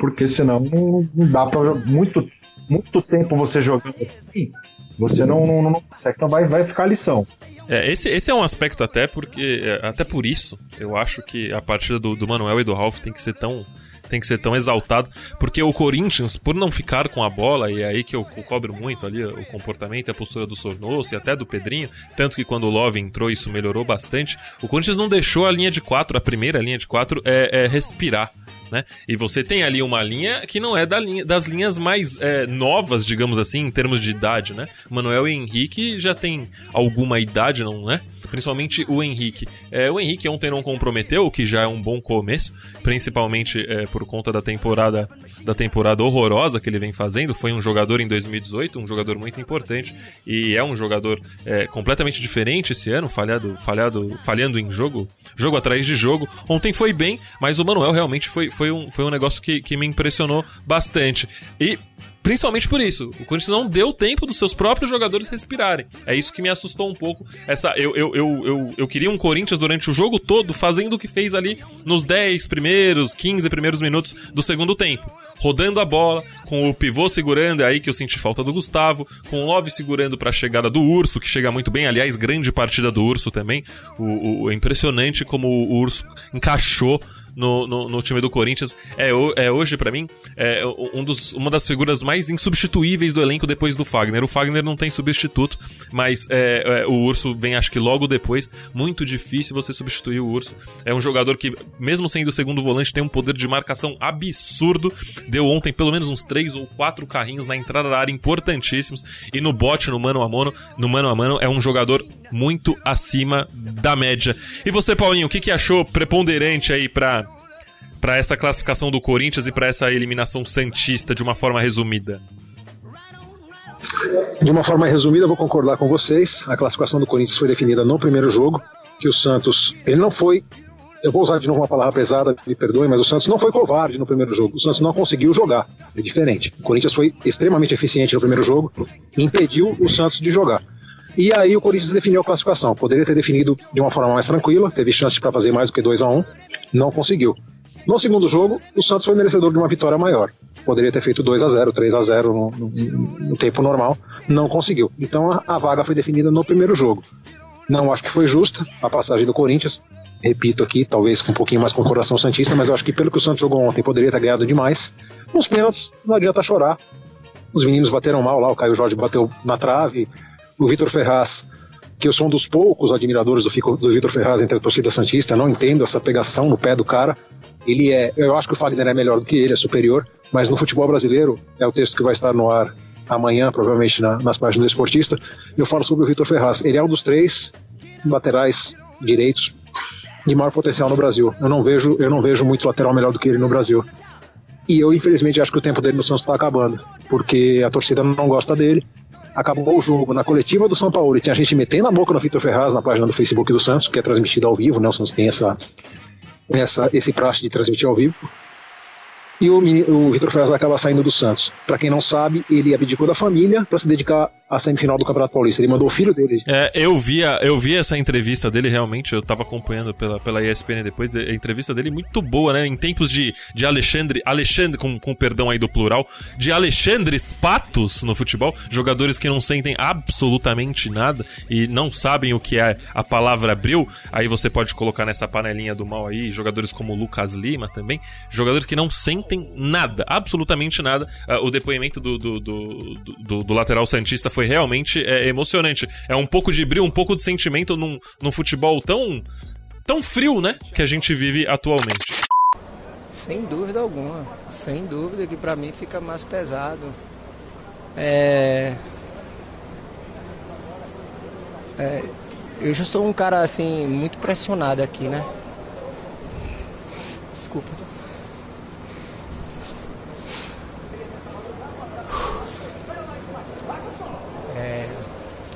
Porque senão não, não dá para muito, muito tempo você jogando assim, você não, não, não consegue, então vai, vai ficar lição. É, esse, esse é um aspecto até porque. é, Até por isso, eu acho que a partida do, do Manuel e do Ralf tem que ser tão. Tem que ser tão exaltado, porque o Corinthians, por não ficar com a bola, e é aí que eu co- cobro muito ali o comportamento a postura do Sornoso e até do Pedrinho, tanto que quando o Love entrou isso melhorou bastante, o Corinthians não deixou a linha de quatro, a primeira linha de quatro, é, é respirar. Né? E você tem ali uma linha que não é da linha, das linhas mais é, novas, digamos assim, em termos de idade, né? Manuel e Henrique já tem alguma idade, não, né? Principalmente o Henrique. É, o Henrique ontem não comprometeu, o que já é um bom começo, principalmente é, por conta da temporada da temporada horrorosa que ele vem fazendo. Foi um jogador em 2018, um jogador muito importante e é um jogador é, completamente diferente esse ano, falhado, falhado, falhando em jogo, jogo atrás de jogo. Ontem foi bem, mas o Manuel realmente foi, foi, um, foi um negócio que, que me impressionou bastante. E Principalmente por isso. O Corinthians não deu tempo dos seus próprios jogadores respirarem. É isso que me assustou um pouco. Essa, eu, eu, eu, eu, eu queria um Corinthians durante o jogo todo fazendo o que fez ali nos 10 primeiros, 15 primeiros minutos do segundo tempo. Rodando a bola, com o pivô segurando, é aí que eu senti falta do Gustavo, com o Love segurando para a chegada do Urso, que chega muito bem. Aliás, grande partida do Urso também. O, o, é impressionante como o Urso encaixou no, no, no time do Corinthians. É, é hoje, para mim, é um dos, uma das figuras mais insubstituíveis do elenco depois do Fagner. O Fagner não tem substituto, mas é, é, o Urso vem, acho que logo depois. Muito difícil você substituir o Urso. É um jogador que, mesmo sendo o segundo volante, tem um poder de marcação absurdo. Deu ontem pelo menos uns três ou quatro carrinhos na entrada da área importantíssimos. E no bote, no mano a mano, no mano a mano, é um jogador muito acima da média. E você, Paulinho, o que, que achou preponderante aí pra, pra essa classificação do Corinthians e para essa eliminação Santista de uma forma resumida? De uma forma resumida, eu vou concordar com vocês. A classificação do Corinthians foi definida no primeiro jogo, que o Santos, ele não foi eu vou usar de novo uma palavra pesada, me perdoe, mas o Santos não foi covarde no primeiro jogo. O Santos não conseguiu jogar. É diferente. O Corinthians foi extremamente eficiente no primeiro jogo e impediu o Santos de jogar. E aí o Corinthians definiu a classificação. Poderia ter definido de uma forma mais tranquila, teve chance para fazer mais do que 2 a 1 um, não conseguiu. No segundo jogo, o Santos foi merecedor de uma vitória maior. Poderia ter feito 2 a 0 3 a 0 no, no, no tempo normal, não conseguiu. Então a, a vaga foi definida no primeiro jogo. Não acho que foi justa a passagem do Corinthians. Repito aqui, talvez com um pouquinho mais com o coração Santista, mas eu acho que pelo que o Santos jogou ontem, poderia ter ganhado demais. Nos pênaltis, não adianta chorar. Os meninos bateram mal lá, o Caio Jorge bateu na trave, o Vitor Ferraz, que eu sou um dos poucos admiradores do, Vitor Ferraz entre a torcida Santista, não entendo essa pegação no pé do cara. Ele é, eu acho que o Fagner é melhor do que ele, é superior, mas no futebol brasileiro, é o texto que vai estar no ar amanhã, provavelmente na, nas páginas do Esportista, eu falo sobre o Vitor Ferraz. Ele é um dos três laterais direitos de maior potencial no Brasil. Eu não vejo, eu não vejo muito lateral melhor do que ele no Brasil. E eu, infelizmente, acho que o tempo dele no Santos está acabando, porque a torcida não gosta dele acabou o jogo na coletiva do São Paulo e tinha gente metendo a boca no Vitor Ferraz na página do Facebook do Santos, que é transmitida ao vivo, né? O Santos tem essa, essa, esse praxe de transmitir ao vivo e o, o Vitor Ferraz acaba saindo do Santos. Para quem não sabe, ele abdicou da família para se dedicar à semifinal do Campeonato Paulista. Ele mandou o filho dele. É, eu vi, eu vi essa entrevista dele realmente, eu tava acompanhando pela, pela ESPN depois, a entrevista dele muito boa, né? Em tempos de, de Alexandre, Alexandre, com, com perdão aí do plural, de Alexandres Patos no futebol, jogadores que não sentem absolutamente nada e não sabem o que é a palavra abril, aí você pode colocar nessa panelinha do mal aí, jogadores como Lucas Lima também, jogadores que não sentem tem nada, absolutamente nada. Uh, o depoimento do, do, do, do, do lateral Santista foi realmente é, emocionante. É um pouco de brilho, um pouco de sentimento num, num futebol tão, tão frio, né? Que a gente vive atualmente. Sem dúvida alguma, sem dúvida que para mim fica mais pesado. É... é... Eu já sou um cara assim muito pressionado aqui, né? Desculpa.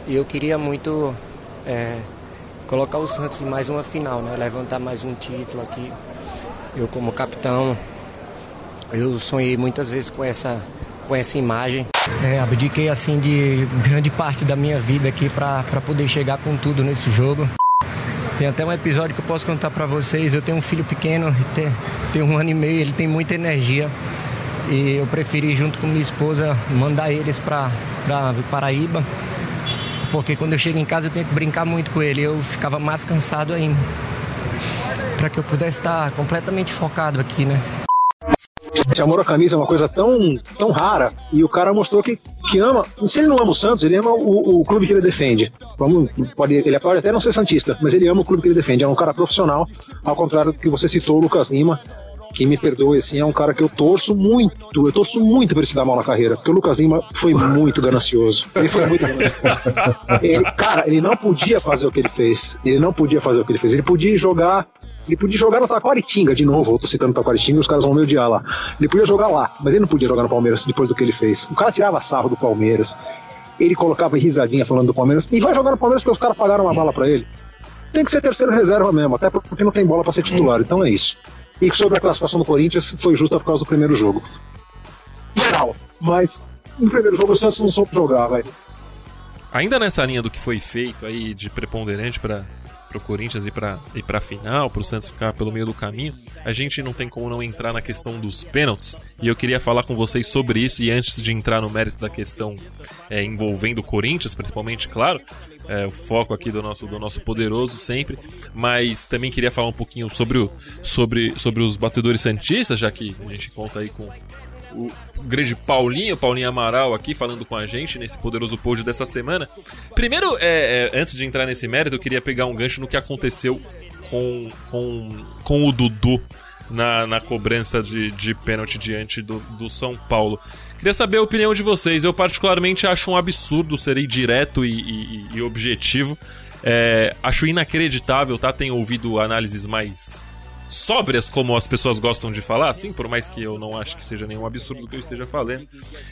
E eu queria muito é, colocar o Santos em mais uma final, né? Levantar mais um título aqui. Eu como capitão, eu sonhei muitas vezes com essa, com essa imagem. É, abdiquei assim de grande parte da minha vida aqui para poder chegar com tudo nesse jogo. Tem até um episódio que eu posso contar para vocês. Eu tenho um filho pequeno, tem, tem um ano e meio, ele tem muita energia. E eu preferi, junto com minha esposa, mandar eles para Paraíba porque quando eu chego em casa eu tenho que brincar muito com ele. Eu ficava mais cansado ainda. Para que eu pudesse estar completamente focado aqui, né? Esse amor à camisa é uma coisa tão, tão rara e o cara mostrou que, que ama. Se ele não ama o Santos, ele ama o, o clube que ele defende. Vamos, pode, ele pode até não ser Santista, mas ele ama o clube que ele defende. É um cara profissional, ao contrário do que você citou, Lucas Lima, quem me perdoe, assim, é um cara que eu torço muito, eu torço muito pra ele se dar mal na carreira, porque o Lucas Lima foi muito ganancioso. Ele foi muito ganancioso. Ele- cara, ele não podia fazer o que ele fez. Ele não podia fazer o que ele fez. Ele podia jogar. Ele podia jogar no Taquaritinga de novo. Eu tô citando Taquaritinga, os caras vão me odiar lá. Ele podia jogar lá, mas ele não podia jogar no Palmeiras depois do que ele fez. O cara tirava sarro do Palmeiras. Ele colocava risadinha falando do Palmeiras. E vai jogar no Palmeiras porque os caras pagaram uma bala pra ele. Tem que ser terceiro reserva mesmo, até porque não tem bola pra ser titular. Então é isso. E sobre a classificação do Corinthians, foi justa por causa do primeiro jogo. Geral. Mas no primeiro jogo o Santos não soube jogar, velho. Ainda nessa linha do que foi feito aí de preponderante para o Corinthians e para e para final, para o Santos ficar pelo meio do caminho, a gente não tem como não entrar na questão dos pênaltis. E eu queria falar com vocês sobre isso. E antes de entrar no mérito da questão é, envolvendo o Corinthians, principalmente, claro, é, o foco aqui do nosso, do nosso poderoso sempre, mas também queria falar um pouquinho sobre, o, sobre, sobre os batedores santistas, já que a gente conta aí com o grande Paulinho, Paulinho Amaral aqui falando com a gente nesse poderoso pod dessa semana. Primeiro, é, é, antes de entrar nesse mérito, eu queria pegar um gancho no que aconteceu com, com, com o Dudu na, na cobrança de, de pênalti diante do, do São Paulo. Queria saber a opinião de vocês. Eu, particularmente, acho um absurdo, serei direto e, e- e objetivo. É, acho inacreditável, tá? Tenho ouvido análises mais sóbrias, como as pessoas gostam de falar, sim, por mais que eu não acho que seja nenhum absurdo que eu esteja falando.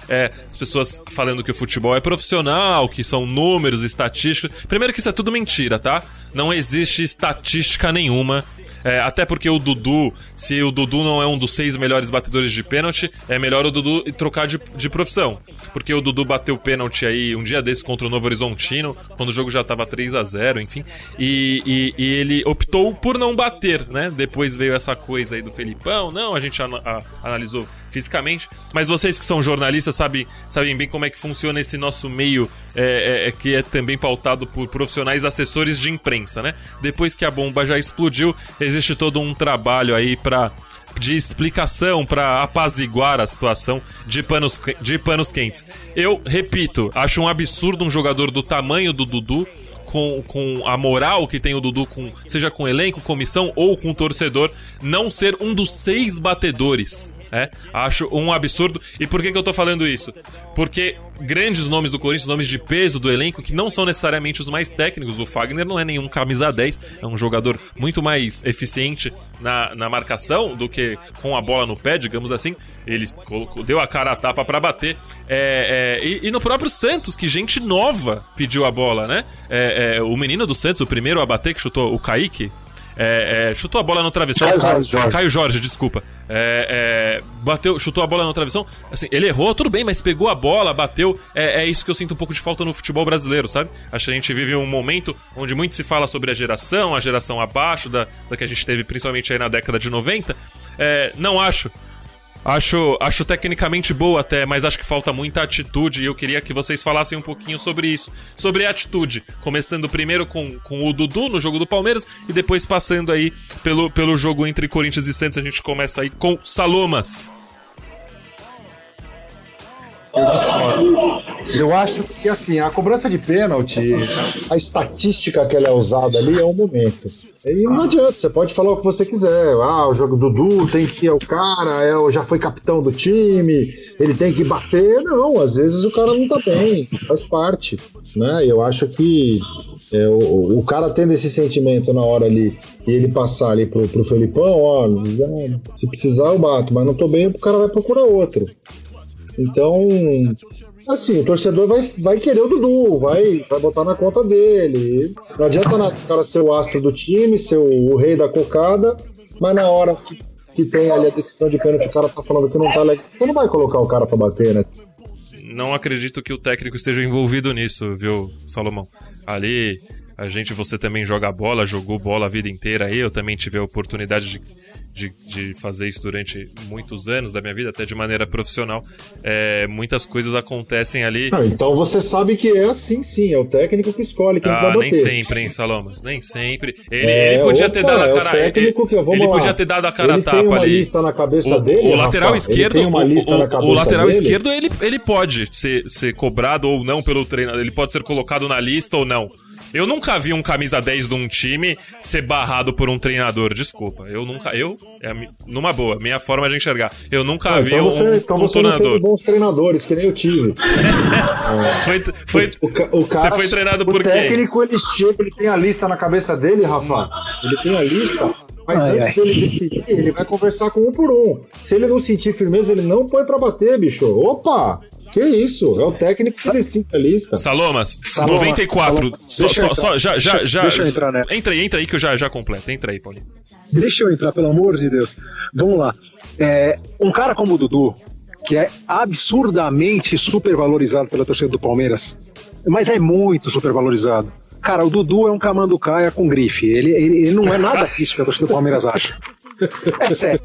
É, as pessoas falando que o futebol é profissional, que são números, estatísticas. Primeiro que isso é tudo mentira, tá? Não existe estatística nenhuma. É, até porque o Dudu, se o Dudu não é um dos seis melhores batedores de pênalti, é melhor o Dudu trocar de, de profissão. Porque o Dudu bateu pênalti aí um dia desse contra o Novo Horizontino, quando o jogo já tava 3 a 0 enfim. E, e- e ele optou por não bater, né? Depois veio essa coisa aí do Felipão. Não, a gente ana- a- analisou fisicamente. Mas vocês que são jornalistas sabem, sabem bem como é que funciona esse nosso meio, é, é- é que é também pautado por profissionais assessores de imprensa, né? Depois que a bomba já explodiu, existe todo um trabalho aí pra de explicação pra apaziguar a situação de panos, de panos quentes. Eu repito, acho um absurdo um jogador do tamanho do Dudu com, com a moral que tem o Dudu, com, seja com elenco, comissão ou com torcedor, não ser um dos seis batedores. É, acho um absurdo. E por que, que eu tô falando isso? Porque grandes nomes do Corinthians, nomes de peso do elenco, que não são necessariamente os mais técnicos. O Fagner não é nenhum camisa 10, é um jogador muito mais eficiente na, na marcação do que com a bola no pé, digamos assim. Ele colocou, deu a cara a tapa pra bater. É, é, e, e no próprio Santos, que gente nova pediu a bola, né? É, é, o menino do Santos, o primeiro a bater, que chutou o Kaique. É, é, chutou a bola no travessão. Caio Jorge. Caio Jorge, desculpa. É, é, bateu, chutou a bola no travessão. Assim, ele errou, tudo bem, mas pegou a bola, bateu. É, é isso que eu sinto um pouco de falta no futebol brasileiro, sabe? Acho que a gente vive um momento onde muito se fala sobre a geração, a geração abaixo da, da que a gente teve principalmente aí na década de 90. É, não acho. Acho, acho tecnicamente boa até, mas acho que falta muita atitude e eu queria que vocês falassem um pouquinho sobre isso. Sobre a atitude. Começando primeiro com, com o Dudu no jogo do Palmeiras e depois passando aí pelo, pelo jogo entre Corinthians e Santos. A gente começa aí com Salomas. Eu acho que assim, a cobrança de pênalti, a estatística que ela é usada ali é o momento. E não adianta, você pode falar o que você quiser. Ah, o jogo do Dudu tem que o cara, é, já foi capitão do time, ele tem que bater. Não, às vezes o cara não tá bem, faz parte. Né? Eu acho que é, o, o cara tendo esse sentimento na hora ali e ele passar ali pro, pro Felipão, ó, se precisar eu bato, mas não tô bem, o cara vai procurar outro. Então, assim, o torcedor vai, vai querer o Dudu, vai, vai botar na conta dele. Não adianta o cara ser o astro do time, ser o, o rei da cocada, mas na hora que, que tem ali a decisão de pênalti, o cara tá falando que não tá legal, você não vai colocar o cara pra bater, né? Não acredito que o técnico esteja envolvido nisso, viu, Salomão? Ali, a gente, você também joga bola, jogou bola a vida inteira aí. Eu também tive a oportunidade de, de, de fazer isso durante muitos anos da minha vida, até de maneira profissional. É, muitas coisas acontecem ali. Ah, então você sabe que é assim sim, é o técnico que escolhe quem vai Ah, bater. nem sempre, hein, Salomas? Nem sempre. Ele, É, ele podia opa, ter dado a é o cara. técnico que, vamos ele lá. podia ter dado a cara ele a tapa tem uma ali. lista na cabeça O, dele, o lateral ele esquerdo, o- o, lateral dele. esquerdo ele, ele pode ser, ser cobrado ou não pelo treinador, ele pode ser colocado na lista ou não. Eu nunca vi um camisa 10 de um time ser barrado por um treinador, desculpa. Eu nunca. Eu, é numa boa, minha forma de enxergar. Eu nunca Ah, vi então um, você, então um você não treinador. teve bons treinadores, que nem eu tive. *laughs* Foi, foi, O, o cara, você foi treinado o por quem? técnico, ele chega, ele tem a lista na cabeça dele, Rafa. Ele tem a lista, mas Ai, antes dele decidir, ele vai conversar com um por um. Se ele não sentir firmeza, ele não põe pra bater, bicho. Opa! Que isso? É o técnico que decide a lista. Salomas, Saloma, 94. Saloma. Só, Deixa eu só, já, já, Deixa- já. deixa eu entrar nessa. Entra aí, entra aí que eu já, já completo. Entra aí, Paulinho. Deixa eu entrar, pelo amor de Deus. Vamos lá. É, um cara como o Dudu, que é absurdamente supervalorizado pela torcida do Palmeiras, mas é muito supervalorizado. Cara, o Dudu é um camanducaia com grife. Ele, ele, ele não é nada disso que a torcida do Palmeiras acha. É sério.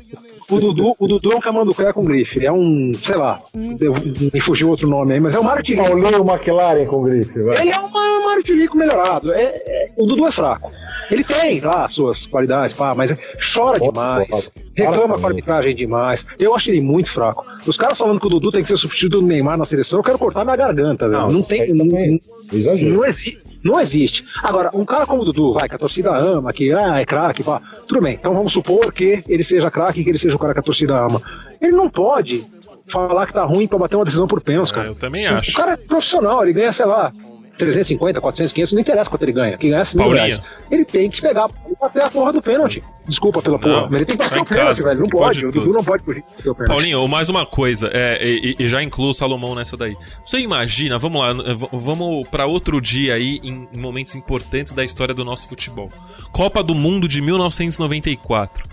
O Dudu, o Dudu é um camanducaia com grife. É um, sei lá, me fugiu outro nome aí, mas é um Martinico. Paulinho McLaren com grife, vai. Ele é um Martinico melhorado. É, é- o Dudu é fraco. Ele tem lá suas qualidades, pá, mas chora demais, reclama com a arbitragem demais. Eu acho ele muito fraco. Os caras falando que o Dudu tem que ser substituto do Neymar na seleção, eu quero cortar minha garganta, velho. Não, tem. isso aí Não, também é Exagero. não, exi não existe. Agora, um cara como o Dudu, vai, que a torcida ama, que ah, é craque, pá. Tudo bem, então vamos supor que ele seja craque, que ele seja o cara que a torcida ama. Ele não pode falar que tá ruim pra bater uma decisão por pênalti, cara. Eu também O acho. cara é profissional, ele ganha, sei lá, 350, 400, 500, não interessa quanto ele ganha. Que ganha mil Paulinho. reais. Ele tem que pegar até a porra do pênalti. Desculpa pela porra, Não, mas ele tem que tá bater o pênalti, casa, velho. Não pode pode. O. Dudu não pode fugir do pênalti. Paulinho, mais uma coisa, é, e, e já incluo o Salomão nessa daí. Você imagina, vamos lá, vamos pra outro dia aí, em, em momentos importantes da história do nosso futebol. Copa do Mundo de 1994.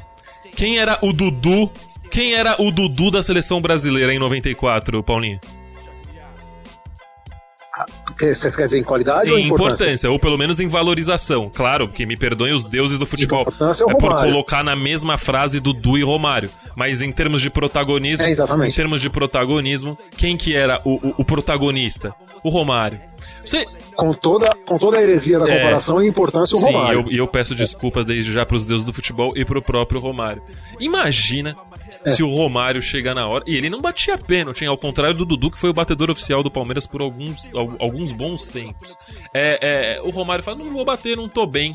Quem era o Dudu? Quem era o Dudu da seleção brasileira em 94, Paulinho? Você quer dizer em qualidade ou Em em importância? importância? ou pelo menos em valorização. Claro, que me perdoem os deuses do futebol. É É por colocar na mesma frase Dudu e Romário. Mas em termos de protagonismo, É, exatamente. em termos de protagonismo, quem que era o, o- o protagonista? O Romário. Você, Com toda, com toda a heresia da É. comparação e importância, o sim, Romário. eu- e eu, peço desculpas desde já pros deuses do futebol e pro próprio Romário. Imagina É. se o Romário chegar na hora. E ele não batia pênalti, hein? ao contrário do Dudu, que foi o batedor oficial do Palmeiras por alguns, al- alguns bons tempos. É, é, o Romário fala: não vou bater, não tô bem.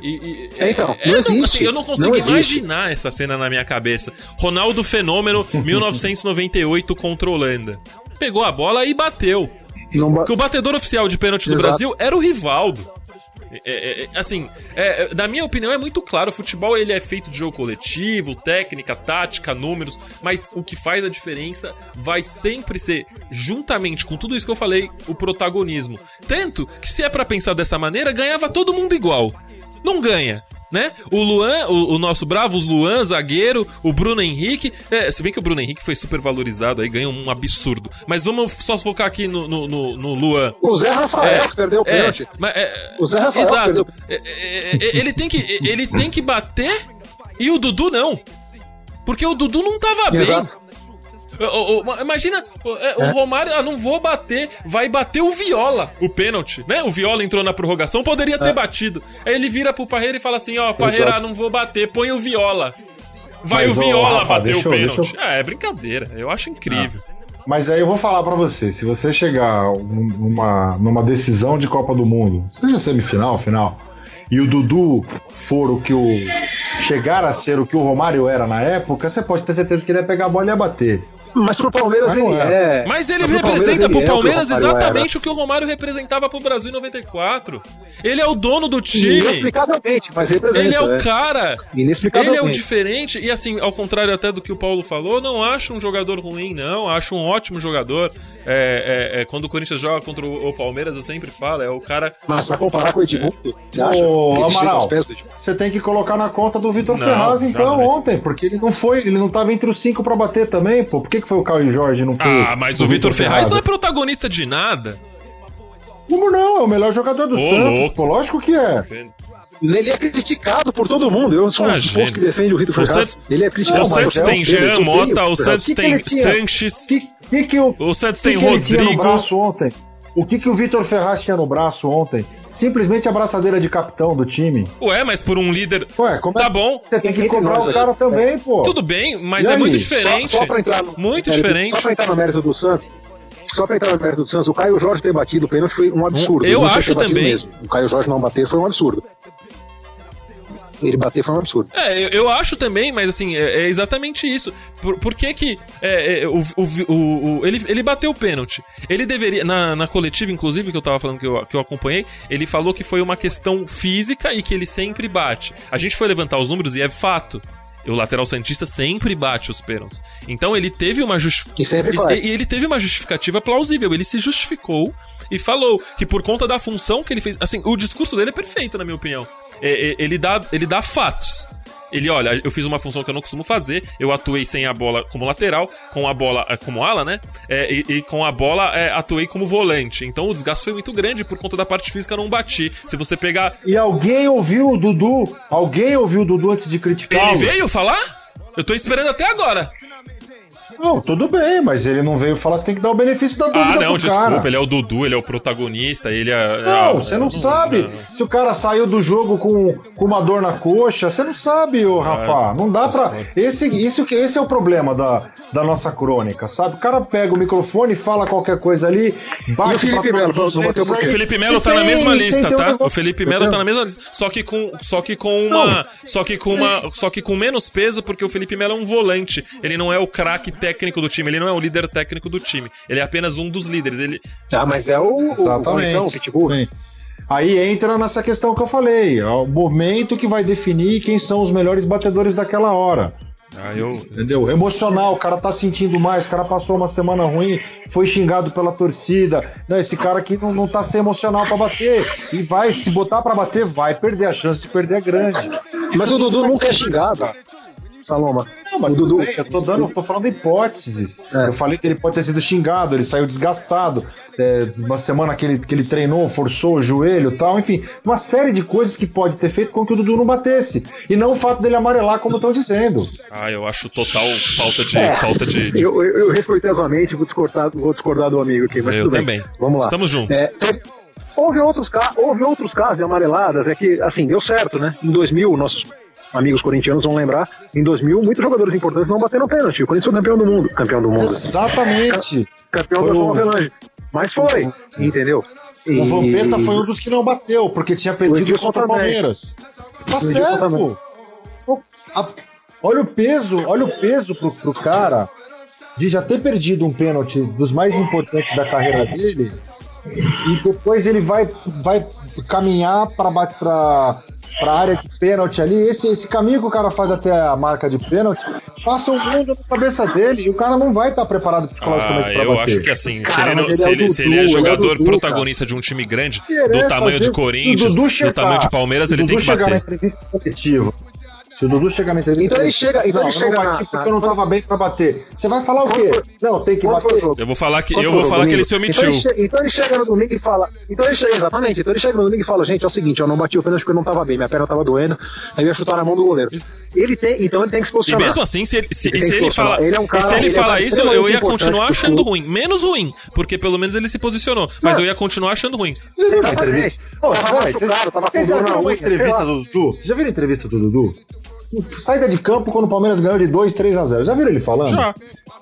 E, e- É, então, é, não existe. assim, eu não consigo Não imaginar essa cena na minha cabeça. Ronaldo Fenômeno, 1998 contra Holanda. Pegou a bola e bateu. Não Porque o batedor oficial de pênalti do Exato. Brasil era o Rivaldo. É, é, é, assim, é, é, na minha opinião é muito claro, o futebol ele é feito de jogo coletivo, técnica, tática, números, mas o que faz a diferença vai sempre ser, juntamente com tudo isso que eu falei, o protagonismo. Tanto que se é pra pensar dessa maneira, ganhava todo mundo igual. Não ganha. Né? O Luan, o, o nosso Bravos Luan, zagueiro, o Bruno Henrique. é, se bem que o Bruno Henrique foi super valorizado, aí ganhou um absurdo. Mas vamos só focar aqui no, no, no- no Luan. O Zé Rafael que perdeu o É, pênalti. é, O Zé Rafael Exato. perdeu. É, é, é, ele, tem que, ele tem que bater e o Dudu não. Porque o Dudu não tava bem. Exato. Ô, ô, ô, Imagina, ô, é, o Romário, ah, não vou bater, vai bater o Viola, o pênalti, né? O Viola entrou na prorrogação, poderia ter batido. Aí ele vira pro Parreira e fala assim: ó, Parreira, Exato. não vou bater, põe o Viola. Vai Mas, o Viola Rafa, bater o pênalti. Ah, é brincadeira, eu acho incrível. Mas aí eu vou falar pra você, se você chegar num- numa, numa decisão de Copa do Mundo, seja semifinal, final, e o Dudu for o que o chegar a ser o que o Romário era na época, você pode ter certeza que ele ia pegar a bola e ia bater. Mas pro Palmeiras Mas ele é. é. Mas ele pro Palmeiras representa ele pro é o que o Palmeiras exatamente o que o Romário representava pro Brasil em 94. Ele é o dono do era. time. Inexplicavelmente, mas representa. Ele é o né? cara. Ele Inexplicavelmente. é o diferente. E assim, ao contrário até do que o Paulo falou, não acho um jogador ruim, não. Acho um ótimo jogador. É, é, é, quando o Corinthians joga contra o, Palmeiras, eu sempre falo, é o cara. Mas pra comparar com o Edmundo, você acha? Ô, ele Amaral, você tem que colocar na conta do Vitor Ferraz, então, ontem, porque ele não foi, ele não tava entre os cinco pra bater também, pô. Por que, foi o Caio Jorge e não foi Ah, mas o Vitor Ferraz não é protagonista de nada. Como não? É o melhor jogador do Ô, Santos, louco. pô, lógico que é. Ele é criticado por todo mundo. Eu sou um Ah, dos gente. poucos que defende o Vitor O Ferraz. Santos- Ele é criticado. O Santos tem Jean Mota, o Santos tem? Sanches, o, o Santos que tem que ele tinha no Rodrigo. braço ontem? O que, que o Vitor Ferraz tinha no braço ontem? Simplesmente a braçadeira de capitão do time. Ué, mas por um líder. Ué, como é Tá bom. Você tem que cobrar o cara também, pô. Tudo bem, mas é muito diferente. Só, só pra entrar no Muito mérito- diferente. Só pra entrar no mérito do Santos. só pra entrar no mérito do Santos, o Caio Jorge ter batido o pênalti foi um absurdo. Eu acho também. Mesmo. O Caio Jorge não bater foi um absurdo. Ele bater foi um absurdo. É, eu, eu acho também, mas assim, é, é exatamente isso. Por, por que que é, é, o, o, o- o- ele, ele bateu o pênalti? Ele deveria, na, na coletiva, inclusive, que eu tava falando que eu, que eu acompanhei, ele falou que foi uma questão física e que ele sempre bate. A gente foi levantar os números e é fato. O lateral santista sempre bate os pênaltis. Então ele teve uma E justificativa. faz. E ele teve uma justificativa plausível. Ele se justificou e falou que por conta da função que ele fez. Assim, o discurso dele é perfeito, na minha opinião. É, é, ele, dá, ele dá fatos. Ele, olha, eu fiz uma função que eu não costumo fazer, eu atuei sem a bola como lateral, com a bola eh, como ala, né? É, e, e com a bola eh, atuei como volante. Então o desgaste foi muito grande por conta da parte física, eu não bati. Se você pegar. E alguém ouviu o Dudu? Alguém ouviu o Dudu antes de criticar? Ele veio falar? Eu tô esperando até agora. Não, tudo bem, mas ele não veio falar, você tem que dar o benefício da dúvida Ah, não, pro desculpa, cara. ele é o Dudu, ele é o protagonista, ele é. Não, é- você não sabe. Se o cara saiu do jogo com, com uma dor na coxa, você não sabe, ô Rafa. Não dá pra. Esse, isso, que- esse é o problema da, da nossa crônica, sabe? O cara pega o microfone, fala qualquer coisa ali, bate E o Felipe Melo, não? O Felipe Melo tá na mesma lista, tá? O Felipe Melo tá na mesma lista. Só que com, só que com uma, só que com uma, só que com menos peso, porque o Felipe Melo é um volante. Ele não é o craque técnico do time, ele não é o líder técnico do time. Ele é apenas um dos líderes. Ele, Ah, mas é o, o, Exatamente. então, o Pitbull. Sim. Aí entra nessa questão que eu falei, é o momento que vai definir quem são os melhores batedores daquela hora. ah, eu, Entendeu? Emocional, o cara tá sentindo mais, o cara passou uma semana ruim, foi xingado pela torcida. Não, esse cara aqui não, não tá sem emocional pra bater. E vai, se botar pra bater, vai perder. A chance de perder é grande. Mas o Dudu nunca é xingado. Saloma. Não, mas o Dudu. bem, eu tô dando, tô falando hipóteses. É. Eu falei que ele pode ter sido xingado, ele saiu desgastado. É, uma semana que ele, que ele treinou, forçou o joelho e tal, enfim, uma série de coisas que pode ter feito com que o Dudu não batesse. E não o fato dele amarelar, como estão dizendo. ah, eu acho total falta de, É. falta de. de- Eu, eu, eu respeitosamente vou discordar, vou discordar do amigo aqui, mas eu tudo bem. também. Vamos lá. Estamos juntos. É, teve- houve, outros, houve outros casos de amareladas, é que, assim, deu certo, né? Em 2000, nossos amigos corintianos vão lembrar, em 2000, muitos jogadores importantes não bateram pênalti. O Corinthians foi campeão do mundo. Campeão do mundo. Exatamente. Campeão Foi da João Avelange. Mas foi, entendeu? O Vampeta foi um dos que não bateu, porque tinha perdido contra o. Palmeiras. Tá O certo. A- Olha o peso, olha o peso pro, pro cara de já ter perdido um pênalti dos mais importantes da carreira dele e depois ele vai, vai caminhar para pra, pra área de pênalti ali. Esse, esse caminho que o cara faz até a marca de pênalti passa um mundo na cabeça dele e o cara não vai estar preparado psicologicamente Ah, pra eu bater. acho que assim, se Cara, mas ele se é ele- se Dudu, ele é ele é o jogador Dudu, protagonista de um time grande, do Interessa, tamanho se- de Corinthians, se Dudu do chegar- tamanho de Palmeiras, se ele tem que chegar na bater. entrevista coletiva. Se o Dudu chegar na entrevista Então ele chega- então não, ele eu chega não na- bati porque eu não tava bem pra bater. Você vai falar o quê? Não, tem que bater. jogo? Eu vou falar que, eu vou falar que ele se Então omitiu. ele, che- então ele chega no domingo e fala. Então ele chega, exatamente. Então ele chega no domingo e fala: gente, é o seguinte, eu não bati o pênalti porque eu não tava bem, minha perna tava doendo, aí eu ia chutar na mão do goleiro. Ele tem, então ele tem que se E posicionar. mesmo assim, se ele, se, Ele e se ele fala. Ele é um cara- e se ele, ele é fala isso, eu ia continuar achando ruim. Menos ruim, porque pelo menos ele se posicionou. Mas eu ia continuar achando ruim. Você já viu uma Exatamente. entrevista? Pô, tava machucado, tava com Vocês já dor na unha, viram a entrevista do Dudu? Saída de campo quando o Palmeiras ganhou de 2, 3 a 0. Já viram ele falando? Já.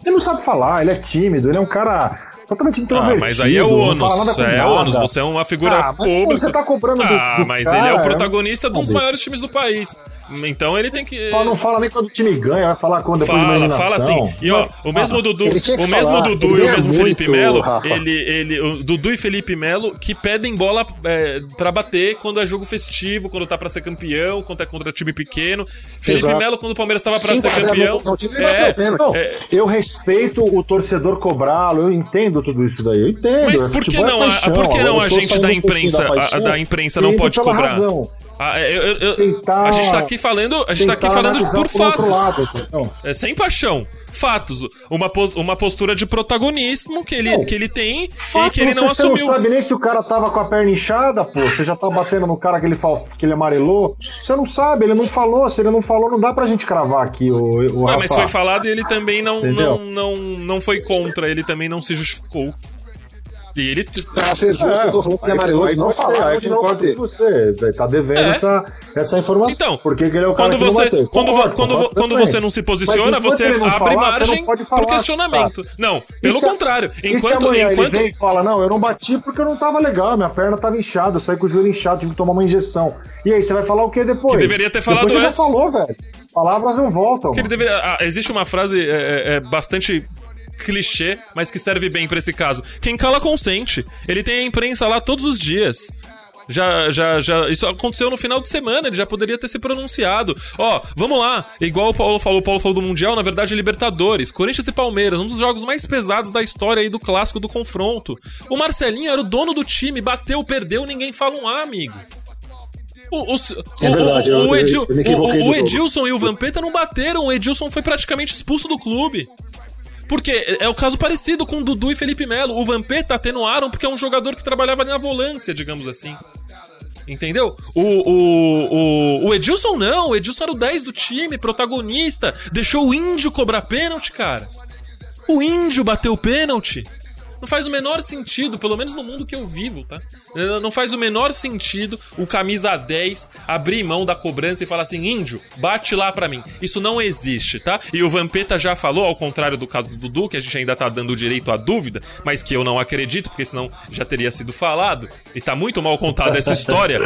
Ele não sabe falar, ele é tímido, ele é um cara totalmente Ah, introvertido. mas aí é o ônus. É nada. ônus. Você é uma figura Ah, mas, pô, pública. você tá cobrando do- Ah, do mas cara, ele é o é um- protagonista dos maiores times do país. Então ele tem que. Só não fala nem quando o time ganha, vai falar quando depois de uma Fala, eliminação. fala assim. E ó, o mesmo Ah, Dudu, o mesmo falar, Dudu e o ganha mesmo Felipe Melo, ele, ele, o Dudu e Felipe Melo que pedem bola é, para bater quando é jogo festivo, quando tá pra ser campeão, quando é contra time pequeno. Felipe Exato. Melo quando o Palmeiras tava pra Cinco ser a zero campeão. ele É. Não, É. eu respeito o torcedor cobrá-lo, eu entendo tudo isso daí, eu entendo. Mas é por que é não, a, paixão, por que não a gente da imprensa, da a, da imprensa não pode cobrar? razão. Ah, eu- eu- eu- Tentar- a gente tá aqui falando, a gente tá aqui falando por fatos. lado, entendeu? É, sem paixão. Fatos. Uma, pos- uma postura de protagonismo que ele, Não. que ele tem e Fato, que ele não você, assumiu. Você não sabe nem se o cara tava com a perna inchada, pô. Você já tá batendo no cara que ele, fal... que ele amarelou. Você não sabe, ele não falou. Se ele não falou, não dá pra gente cravar aqui o, o Ué, mas foi falado e ele também não, Entendeu? não, não, não foi contra, ele também não se justificou. E ele. Pra ser justo, eu tô falando que aí de não falar não concordo com você. Tá devendo É. essa, essa informação. Então, Por que que ele é o cara Quando que não você, quando, Concordo, quando, concordo quando você não se posiciona, você abre falar, você margem não pode pro falar, questionamento. cara. Não, E pelo contrário. e se Enquanto. amanhã enquanto ele vem e fala, não, eu não bati porque eu não tava legal, minha perna tava inchada, eu saí com o joelho inchado, tive que tomar uma injeção. E aí, você vai falar o que depois? Que deveria ter falado depois você antes. já falou, velho. Palavras não voltam. que ele mano. deveria. ah, existe uma frase é, é, é, bastante clichê, mas que serve bem pra esse caso. Quem cala consente. Ele tem a imprensa lá todos os dias. Já, já, já. Isso aconteceu no final de semana, ele já poderia ter se pronunciado. Ó, vamos lá. Igual o Paulo falou, o Paulo falou do Mundial, na verdade, Libertadores. Corinthians e Palmeiras, um dos jogos mais pesados da história aí do clássico do confronto. O Marcelinho era o dono do time, bateu, perdeu, ninguém fala um A, amigo. O, o, É verdade, o- Edil-. Edilson e o Vampeta não bateram, o Edilson foi praticamente expulso do clube. Porque é o caso parecido com Dudu e Felipe Melo. O Vampeta atenuaram porque é um jogador que trabalhava na volância, digamos assim. Entendeu? O, o, o, o Edilson não, o Edilson era o 10 do time, protagonista. Deixou o índio cobrar pênalti, cara. O índio bateu pênalti. Não faz o menor sentido, pelo menos no mundo que eu vivo, tá? Não faz o menor sentido o camisa 10 abrir mão da cobrança e falar assim: índio, bate lá pra mim. Isso não existe, tá? E o Vampeta já falou, ao contrário do caso do Dudu, que a gente ainda tá dando direito à dúvida, mas que eu não acredito, porque senão já teria sido falado. E tá muito mal contada essa história.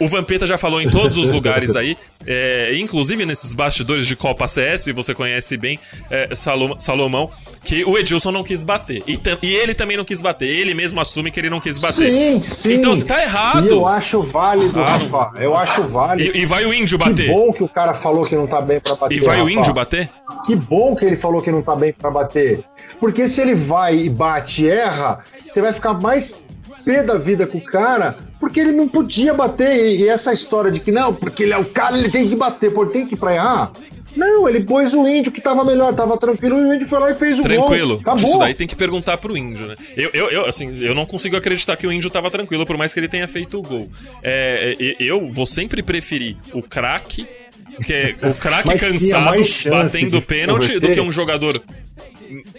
O, o Vampeta já falou em todos os lugares aí, é, inclusive nesses bastidores de Copa CESP, você conhece bem, é, Salom- Salomão, que o Edilson não quis bater. E, e ele também não quis bater. Ele mesmo assume que ele não quis bater. Sim, sim. Então você tá errado. E eu acho válido, Ah. Rafa. Eu acho válido. E, e vai o índio Que bater. bom que o cara falou que não tá bem pra bater. E vai o Rafa. índio bater? Que bom que ele falou que não tá bem pra bater. Porque se ele vai e bate e erra, você vai ficar mais pé da vida com o cara, porque ele não podia bater. E, essa história de que não, porque ele é o cara, ele tem que bater, ele tem que ir pra errar. Não, ele pôs o índio que tava melhor, tava tranquilo, e o índio foi lá e fez o Tranquilo. gol. Acabou. Isso daí tem que perguntar pro índio, né? Eu, eu, eu, assim, eu não consigo acreditar que o índio tava tranquilo, por mais que ele tenha feito o gol. É, é, eu vou sempre preferir o craque, que é o craque Mas cansado, mais batendo pênalti, do que um jogador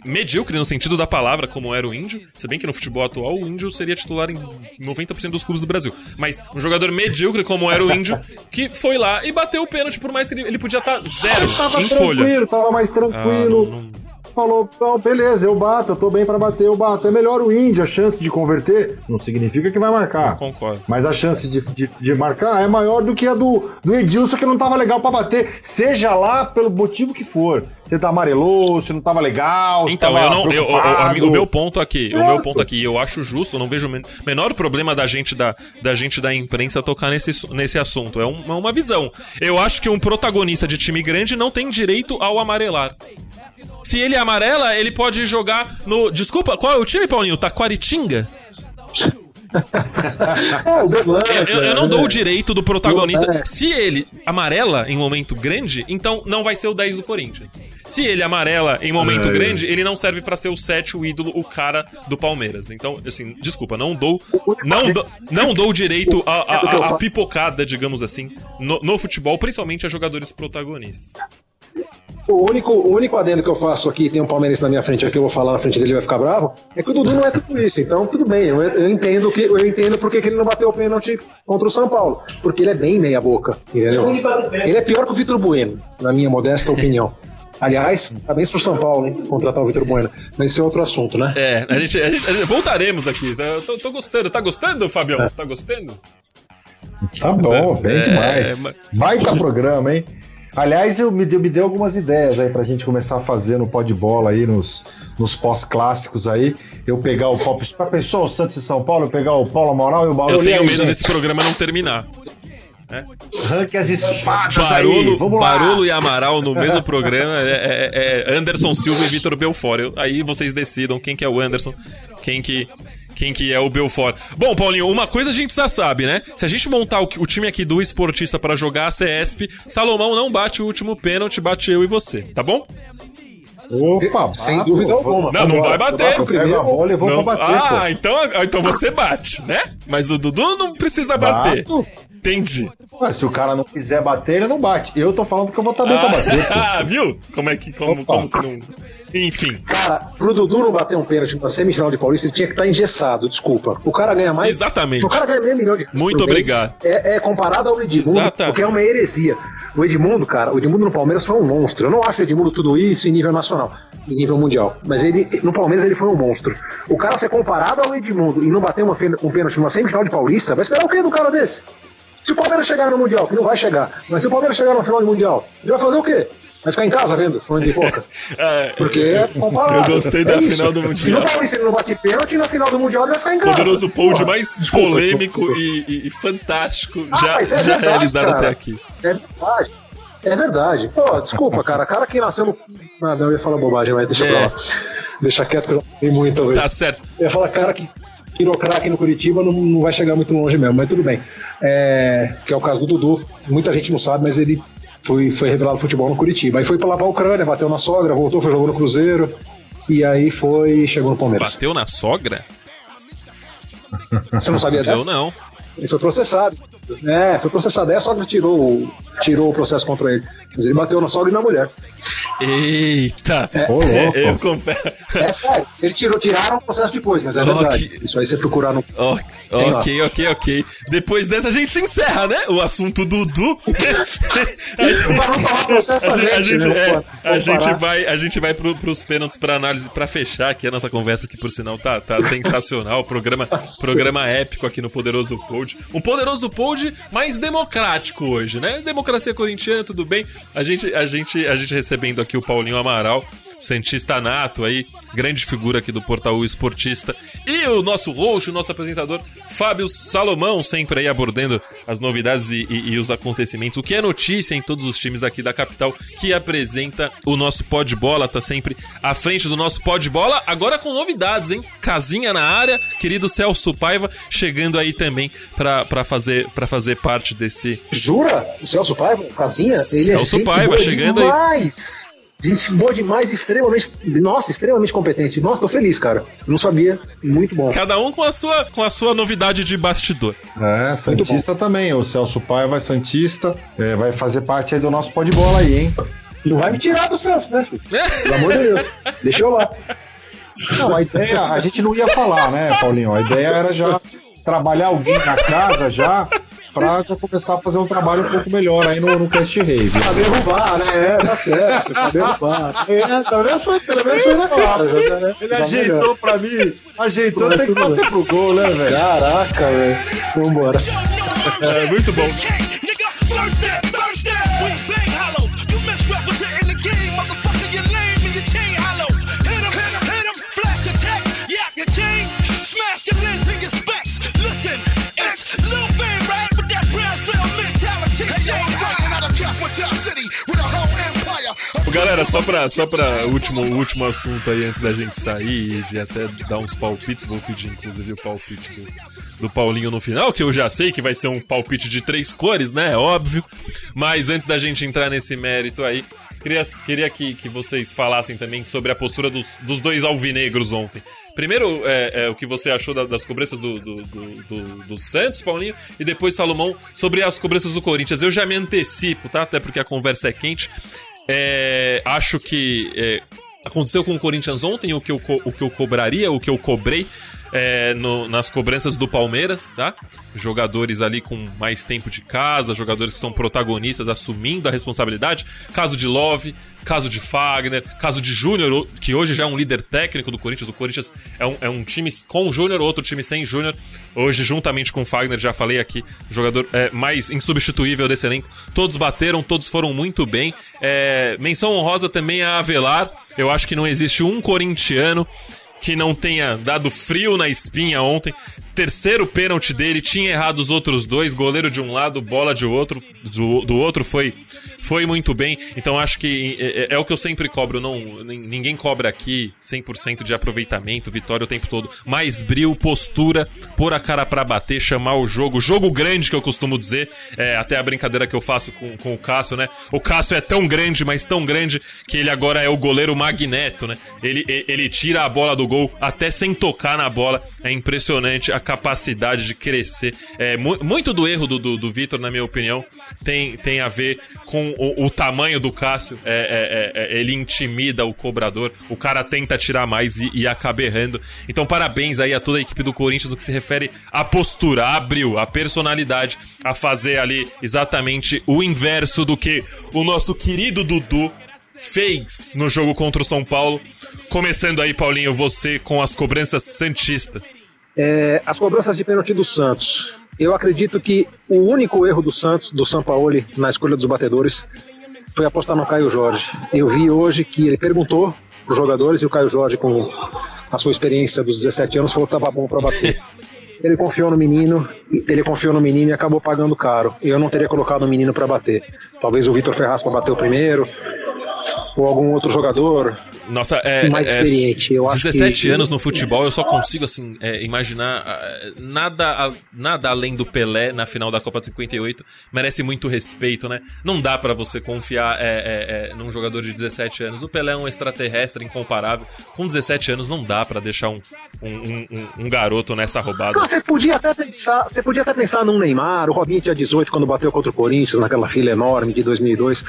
medíocre no sentido da palavra, como era o índio. Se bem que no futebol atual o índio seria titular em 90% dos clubes do Brasil. Mas um jogador medíocre como era o índio, que foi lá e bateu o pênalti, por mais que ele, ele podia estar zero Tava em tranquilo, folha. tava mais tranquilo. Ah, não- não- Falou, não, beleza, eu bato, eu tô bem pra bater, eu bato. É melhor o índio, a chance de converter não significa que vai marcar. Concordo. Mas a chance de, de, de marcar é maior do que a do, do Edilson, que não tava legal pra bater, seja lá pelo motivo que for. Você tá amarelou, se não tava legal. Então, tava eu não. eu- o- o, preocupado. amigo, o meu ponto aqui, o Certo. meu ponto aqui, eu acho justo, eu não vejo o men- menor problema da gente da, da gente da imprensa tocar nesse, nesse assunto. É, um- é uma visão. Eu acho que um protagonista de time grande não tem direito ao amarelar. Se ele amarela, ele pode jogar no. Desculpa, qual é o time, Paulinho? Taquaritinga? *laughs* É, o Eu, eu- eu não né? dou o direito do protagonista. É. Se ele amarela em momento grande, então não vai ser o 10 do Corinthians. Se ele amarela em momento É. grande, ele não serve pra ser o 7, o ídolo, o cara do Palmeiras. Então, assim, desculpa, não dou não, dou- não dou direito a, a- a- a pipocada, digamos assim, no, no futebol, principalmente a jogadores protagonistas. O único, o único adendo que eu faço aqui, tem um palmeirense na minha frente aqui, eu vou falar na frente dele e vai ficar bravo, é que o Dudu não é tudo isso. Então, tudo bem, eu, eu entendo que eu entendo porque que ele não bateu o pênalti contra o São Paulo. Porque ele é bem meia boca, entendeu? Ele é pior que o Vitor Bueno, na minha modesta opinião. *laughs* Aliás, parabéns pro São Paulo, hein? Contratar o Vitor Bueno. Mas esse é outro assunto, né? É, a gente, a gente- a gente- voltaremos aqui. Eu tô, tô gostando. Tá gostando, Fabião? Tá gostando? Tá bom, bem É, demais. mas- Baita programa, hein? Aliás, eu me deu, me deu algumas ideias aí pra gente começar a fazer no pó de bola aí, nos, nos pós-clássicos aí. Eu pegar o Paulo. Já pensou o Santos e São Paulo? Eu pegar o Paulo Amaral e o Bauru? Eu tenho aí, medo gente? desse programa não terminar. Arranque as espadas aí. Barolo, Vamos lá. Barolo e Amaral no mesmo programa é, é- é Anderson Silva e Vitor Belfort. Eu- aí vocês decidam quem que é o Anderson, quem que, quem que é o Belfort. Bom, Paulinho, uma coisa a gente já sabe, né? Se a gente montar o, o time aqui do esportista pra jogar a CESP, Salomão não bate o último pênalti, bate eu e você, tá bom? Opa, Sem bato, dúvida alguma. Não, não vai bater. Eu primeiro. bola vou Não- bater, ah, pô. então, então você bate, né? Mas o Dudu não precisa bater. Bato. Entendi. Ué, se o cara não quiser bater, ele não bate. Eu tô falando que eu vou estar bem pra bater. Ah, *laughs* viu? Como é que. Como, Opa. como que não. Enfim. Cara, pro Dudu não bater um pênalti na semifinal de Paulista, ele tinha que estar engessado, desculpa. O cara ganha mais. Exatamente. O cara ganha meio milhão de reais Muito obrigado. É, é comparado ao Edmundo, Exatamente. porque é uma heresia. O Edmundo, cara, o Edmundo no Palmeiras foi um monstro. Eu não acho o Edmundo tudo isso em nível nacional, em nível mundial. Mas ele, no Palmeiras, ele foi um monstro. O cara ser comparado ao Edmundo e não bater uma, um pênalti numa semifinal de Paulista, vai esperar o quê do cara desse? Se o Palmeiras chegar no Mundial, que não vai chegar, mas se o Palmeiras chegar no final do Mundial, ele vai fazer o quê? Vai ficar em casa vendo? Falando de boca. É, *laughs* Porque é comparável. Eu gostei É da isso. final do Se Mundial. no Paulista ele não bate pênalti, na final do Mundial ele vai ficar em casa. Poderoso pod mais desculpa, polêmico desculpa. e, e- e fantástico Ah, já, é já verdade, realizado cara. até aqui. É verdade. É verdade. Pô, desculpa, cara. Cara que nasceu no. Ah, não, eu ia falar bobagem, mas deixa É. pra lá. Deixa quieto que eu já falei muito talvez. Tá certo. Eu ia falar, cara que virou craque no Curitiba não, não vai chegar muito longe mesmo, mas tudo bem. É, que é o caso do Dudu. Muita gente não sabe, mas ele foi, foi revelado futebol no Curitiba. Aí foi pra lá pra Ucrânia, bateu na sogra, voltou, foi jogou no Cruzeiro. E aí foi chegou no Palmeiras. Bateu na sogra? Você não sabia dessa? Eu não. Ele foi processado. É, foi processado. Aí a sogra tirou, o- tirou o processo contra ele. Mas ele bateu na sogra e na mulher. Eita! É, Ô, louco. eu confesso. É sério. Ele tirou, tiraram o processo depois, mas é Ok. verdade. Isso aí você procurar no. Ok, ok, ok, ok. Depois dessa a gente encerra, né? O assunto Dudu. *laughs* a gente, a gente, né? é, a gente vai, a gente vai pro, pros pênaltis pra análise, pra fechar aqui a nossa conversa, que por sinal tá, tá *laughs* sensacional. Programa, programa épico aqui no Poderoso Pod. Um Poderoso Pod mais democrático hoje, né? Democracia corintiana, tudo bem. A gente, a gente, a gente recebendo aqui o Paulinho Amaral. Santista nato aí, grande figura aqui do Portal Esportista. E o nosso host, o nosso apresentador, Fábio Salomão, sempre aí abordando as novidades e, e- e os acontecimentos. O que é notícia em todos os times aqui da capital que apresenta o nosso Pod Bola, tá sempre à frente do nosso Pod Bola, agora com novidades, hein? Casinha na área, querido Celso Paiva, chegando aí também pra pra fazer, pra fazer parte desse. Jura? O Celso Paiva, Casinha? Ele Celso é Paiva, chegando aí. Gente boa demais, extremamente. Nossa, extremamente competente. Nossa, tô feliz, cara. Não sabia. Muito bom. Cada um com a sua, com a sua novidade de bastidor. É, Santista também. O Celso Paiva é Santista. é, vai fazer parte aí do nosso pó de bola aí, hein? Não vai me tirar do Celso, né? filho? Pelo amor de Deus. Deixa eu lá. Não, a ideia, a gente não ia falar, né, Paulinho? A ideia era já trabalhar alguém na casa já pra começar a fazer um trabalho um pouco melhor aí no, no Cast Rave. Pra derrubar, né? É, tá certo. Pra derrubar. É, pelo menos foi, pelo menos foi claro. né? Ele Tá ajeitou melhor. pra mim, ajeitou, Mas tem que tudo bater bem. pro gol, né, velho? Caraca, velho. Vambora. É, muito bom. Galera, só pra, só pra último, último assunto aí antes da gente sair e de até dar uns palpites, vou pedir inclusive o palpite do, do Paulinho no final, que eu já sei que vai ser um palpite de três cores, né? É óbvio. Mas antes da gente entrar nesse mérito aí, queria, queria que, que vocês falassem também sobre a postura dos, dos dois alvinegros ontem. Primeiro, é, é, o que você achou da- das cobranças do, do, do, do- do Santos, Paulinho, e depois, Salomão, sobre as cobranças do Corinthians. Eu já me antecipo, tá? Até porque a conversa é quente. É, acho que é, aconteceu com o Corinthians ontem o que eu, o que eu cobraria, o que eu cobrei é, no- nas cobranças do Palmeiras, tá? Jogadores ali com mais tempo de casa, jogadores que são protagonistas assumindo a responsabilidade. Caso de Love, caso de Fagner, caso de Júnior, que hoje já é um líder técnico do Corinthians. O Corinthians é um, é um time com Júnior, outro time sem Júnior. Hoje, juntamente com Fagner, já falei aqui, jogador é, mais insubstituível desse elenco. Todos bateram, todos foram muito bem. É, menção honrosa também a Avelar. Eu acho que não existe um corintiano que não tenha dado frio na espinha ontem. Terceiro pênalti dele, tinha errado os outros dois, goleiro de um lado, bola de outro, do, do outro foi foi muito bem. Então acho que é, é- é o que eu sempre cobro, não nin- ninguém cobra aqui 100% de aproveitamento, vitória o tempo todo. Mais bril, postura, pôr a cara pra bater, chamar o jogo, jogo grande que eu costumo dizer, é, até a brincadeira que eu faço com, com o Cássio, né? O Cássio é tão grande, mas tão grande que ele agora é o goleiro magneto, né? Ele, ele tira a bola do do gol, até sem tocar na bola. É impressionante a capacidade de crescer. É, mu muito do erro do, do, do Vitor, na minha opinião, tem, tem a ver com o, o tamanho do Cássio. É, é, é, ele intimida o cobrador, o cara tenta tirar mais e, e acaba errando. Então, parabéns aí a toda a equipe do Corinthians no que se refere à postura, a abril, a personalidade, a fazer ali exatamente o inverso do que o nosso querido Dudu fez no jogo contra o São Paulo. Começando aí, Paulinho, você com as cobranças santistas. É, as cobranças de pênalti do Santos. Eu acredito que o único erro do Santos, do Sampaoli, na escolha dos batedores, foi apostar no Caio Jorge. Eu vi hoje que ele perguntou para os jogadores e o Caio Jorge, com a sua experiência dos 17 anos, falou que estava bom para bater. *laughs* Ele confiou no menino, ele confiou no menino e acabou pagando caro. Eu não teria colocado o menino para bater. Talvez o Vitor Ferraz para bater o primeiro, ou algum outro jogador Nossa, é, mais é, experiente. Eu acho 17 que- anos no futebol, eu só consigo assim é, imaginar ah, nada, nada além do Pelé na final da Copa de 58 merece muito respeito, né? Não dá pra você confiar é, é, é, num jogador de 17 anos. O Pelé é um extraterrestre incomparável. Com 17 anos não dá pra deixar um, um, um- um- garoto nessa roubada. Você podia até pensar, você podia até pensar num Neymar, o Robinho tinha 18 quando bateu contra o Corinthians naquela fila enorme de 2002.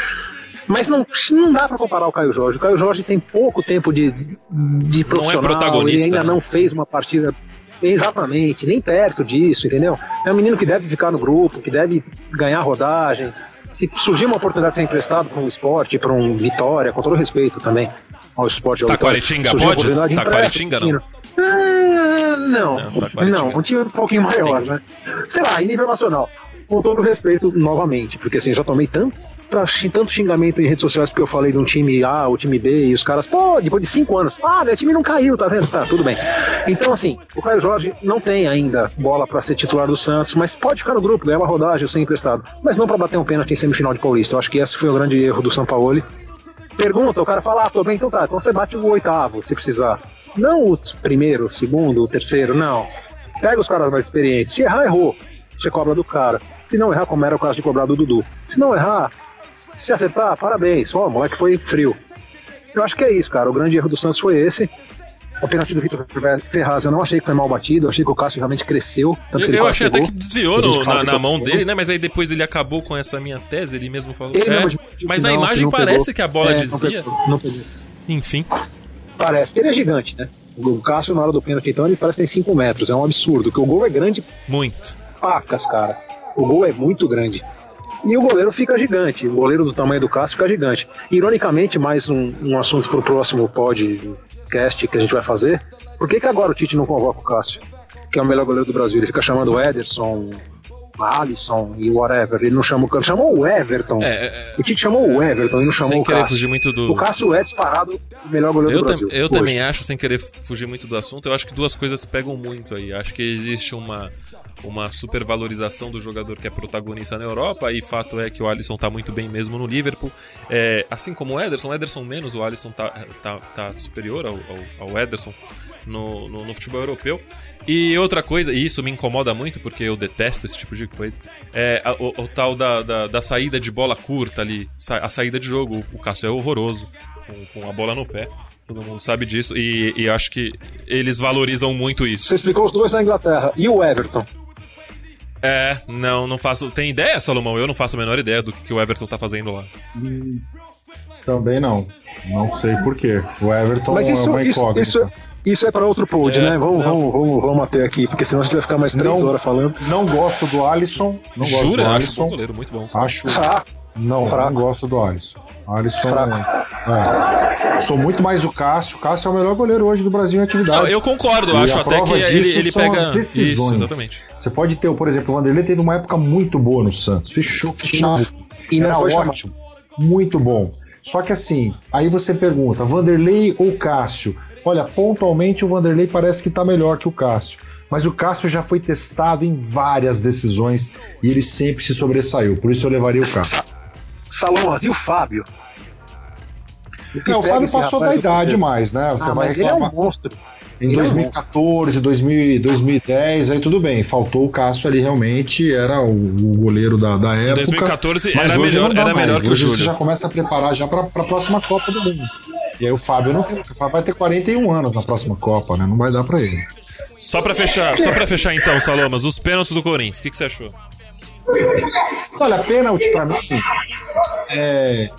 Mas não, não dá pra comparar o Caio Jorge. O Caio Jorge tem pouco tempo de, de profissional, protagonista, ele ainda né? não fez uma partida exatamente, nem perto disso, entendeu? É um menino que deve ficar no grupo, que deve ganhar rodagem. Se surgir uma oportunidade de ser emprestado para um esporte, para um Vitória, com todo respeito também ao esporte. ao Taquaritinga pode? Taquaritinga não? Ah, não, Não, Taquaritinga. não, um time um pouquinho maior, né? Sei lá, em nível nacional. Com todo respeito, novamente, porque assim, já tomei tanto, tanto xingamento em redes sociais porque eu falei de um time A, o time B, e os caras, pô, depois de cinco anos, ah, meu time não caiu, tá vendo? Tá, tudo bem. Então, assim, o Caio Jorge não tem ainda bola pra ser titular do Santos, mas pode ficar no grupo, ganhar uma rodagem, ser emprestado. Mas não pra bater um pênalti em semifinal de Paulista. Eu acho que esse foi o grande erro do Sampaoli. Pergunta, o cara fala, ah, tô bem, então tá, então você bate o oitavo, se precisar. Não o primeiro, o segundo, o terceiro, não. Pega os caras mais experientes. Se errar, errou. Você cobra do cara. Se não errar, como era o caso de cobrar do Dudu. Se não errar, se acertar, parabéns. Ó, o moleque foi frio. Eu acho que é isso, cara. O grande erro do Santos foi esse. O pênalti do Vitor Ferraz, eu não achei que foi mal batido, eu achei que o Cássio realmente cresceu. Tanto que Eu, ele eu achei até pegou. que desviou no- na, que na tá mão dele, né? Mas aí depois ele acabou com essa minha tese, ele mesmo falou. Ele É, mesmo que mas na não, que imagem parece pegou. que a bola É, desvia. não pegou. Enfim. Parece, porque ele é gigante, né? O Cássio, na hora do pênalti, então, ele parece que tem 5 metros. É um absurdo, porque o gol é grande Muito. pacas, cara. O gol é muito grande. E o goleiro fica gigante. O goleiro do tamanho do Cássio fica gigante. Ironicamente, mais um, um assunto pro próximo podcast que a gente vai fazer. Por que, que agora o Tite não convoca o Cássio? Que é o melhor goleiro do Brasil. Ele fica chamando o Ederson, Alisson e whatever. Ele não chamou o Cássio. Chamou o Everton. É, é, O Tite chamou o Everton e não chamou sem o querer Cássio. fugir muito do. O Cássio é disparado o melhor goleiro Eu, do Brasil. eu hoje. também acho, sem querer fugir muito do assunto, eu acho que duas coisas pegam muito aí. Acho que existe uma, uma supervalorização do jogador que é protagonista na Europa, e fato é que o Alisson tá muito bem mesmo no Liverpool. É, assim como o Ederson, o Ederson menos, o Alisson tá, tá, tá superior ao, ao, ao Ederson. No, no, no futebol europeu. E outra coisa, e isso me incomoda muito porque eu detesto esse tipo de coisa, é a- o, o tal da, da, da saída de bola curta ali, a saída de jogo. O Cássio é horroroso, com, com a bola no pé. Todo mundo sabe disso. E, e acho que eles valorizam muito isso. Você explicou os dois na Inglaterra. E o Everton? É, não, não faço. Tem ideia, Salomão? Eu não faço a menor ideia do que, que o Everton tá fazendo lá. Hum, Também não. Não sei porquê. O Everton Mas é isso, uma isso, incógnita. isso, isso é para outro pod, É, né? Vamos, vamos, vamos, vamos até aqui, porque senão a gente vai ficar mais três Não. horas falando. Não gosto do Alisson. Não gosto Jura? do Acho um Alisson. goleiro, muito bom. Acho. *laughs* Não, Fraco. não gosto do Alisson. Alisson. Fraco. É. Sou muito mais o Cássio. O Cássio é o melhor goleiro hoje do Brasil em atividade. Não, eu concordo, E acho até que ele, ele pega. Isso, exatamente. Você pode ter, por exemplo, o Vanderlei teve uma época muito boa no Santos. Fechou, fechado. E não Era foi chamado. ótimo. Muito bom. Só que assim, aí você pergunta, Vanderlei ou Cássio? Olha, pontualmente o Vanderlei parece que tá melhor que o Cássio. Mas o Cássio já foi testado em várias decisões e ele sempre se sobressaiu. Por isso eu levaria o Cássio. Salomão, e o Fábio? que É, o pega Fábio passou da eu idade mais, né? Você Ah, vai mas ele é reclamar. um monstro. Em ele é um 2014, 2000, 2010, aí tudo bem. Faltou o Cássio ali, realmente era o, o goleiro da, da época. 2014 mas era hoje melhor, não dá era mais. melhor que o Hoje Júlio. Você já começa a preparar já para a próxima Copa do Mundo. E aí o Fábio não tem, o Fábio vai ter 41 anos na próxima Copa, né? Não vai dar pra ele. Só pra fechar, só pra fechar então, Salomas, os pênaltis do Corinthians, o que, que você achou? Olha, pênalti pra mim é.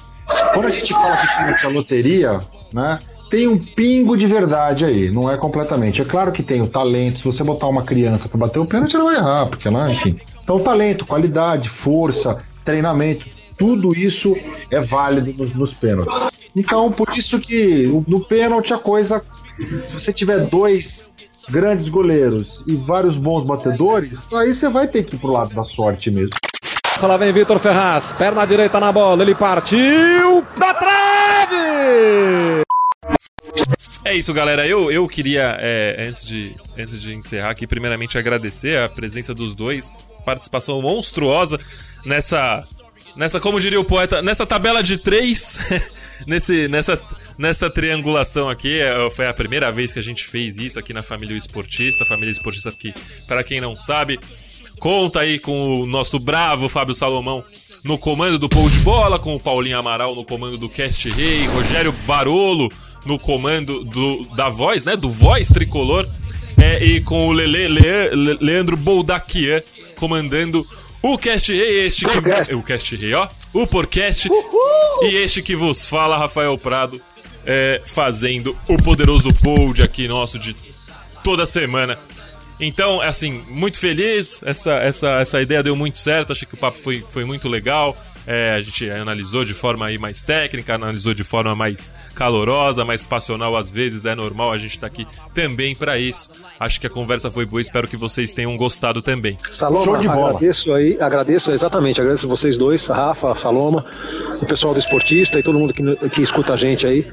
Quando a gente fala que pênalti é loteria, né? Tem um pingo de verdade aí, não é completamente. É claro que tem o talento. Se você botar uma criança pra bater um pênalti, ela vai errar, porque ela, enfim. Então, talento, qualidade, força, treinamento, tudo isso é válido nos, nos pênaltis. Então, por isso que no pênalti a coisa. Se você tiver dois grandes goleiros e vários bons batedores, aí você vai ter que ir pro lado da sorte mesmo. Lá vem Vitor Ferraz, perna direita na bola, ele partiu da trave! É isso, galera. Eu, eu queria, é, antes, de, antes de encerrar aqui, primeiramente agradecer a presença dos dois. Participação monstruosa nessa. Nessa, como diria o poeta, nessa tabela de três, *laughs* nesse, nessa, nessa triangulação aqui. é, Foi a primeira vez que a gente fez isso aqui na Família Esportista. Família Esportista que, para quem não sabe, conta aí com o nosso bravo Fábio Salomão no comando do Pou de Bola, com o Paulinho Amaral no comando do Cast Rei, Rogério Barolo no comando do, da voz, né? Do voz tricolor. É, e com o Lele, Le- Le- Leandro Boldaquian comandando o Cast Rei, este que. Podcast. O Cast Rei, ó. O Porcast. E este que vos fala, Rafael Prado, é, fazendo o poderoso pod aqui nosso de toda semana. Então, assim, muito feliz. Essa, essa, essa ideia deu muito certo. Achei que o papo foi, foi muito legal. É, a gente analisou de forma aí mais técnica, analisou de forma mais calorosa, mais passional às vezes. É normal, a gente tá aqui também pra isso. Acho que a conversa foi boa. Espero que vocês tenham gostado também. Saloma, Show de bola. agradeço aí, agradeço exatamente, agradeço vocês dois, Rafa, Saloma, o pessoal do Esportista e todo mundo que, que escuta a gente aí,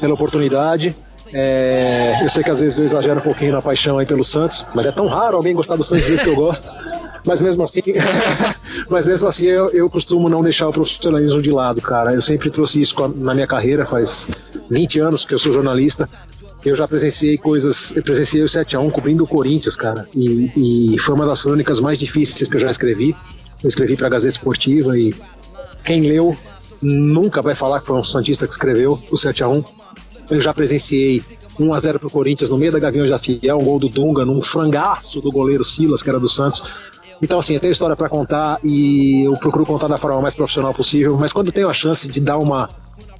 pela oportunidade. É, eu sei que às vezes eu exagero um pouquinho na paixão aí pelo Santos, mas é tão raro alguém gostar do Santos que eu gosto. Mas mesmo assim, *laughs* mas mesmo assim eu, eu costumo não deixar o profissionalismo de lado, cara. Eu sempre trouxe isso na minha carreira, faz 20 anos que eu sou jornalista. Eu já presenciei coisas, eu presenciei o 7x1 cobrindo o Corinthians, cara, e, e foi uma das crônicas mais difíceis que eu já escrevi. Eu escrevi para a Gazeta Esportiva e quem leu nunca vai falar que foi um Santista que escreveu o 7x1. Eu já presenciei 1x0 pro Corinthians no meio da Gaviões da Fiel, um gol do Dunga num frangaço do goleiro Silas, que era do Santos. Então, assim, eu tenho história para contar e eu procuro contar da forma mais profissional possível, mas quando tenho a chance de dar uma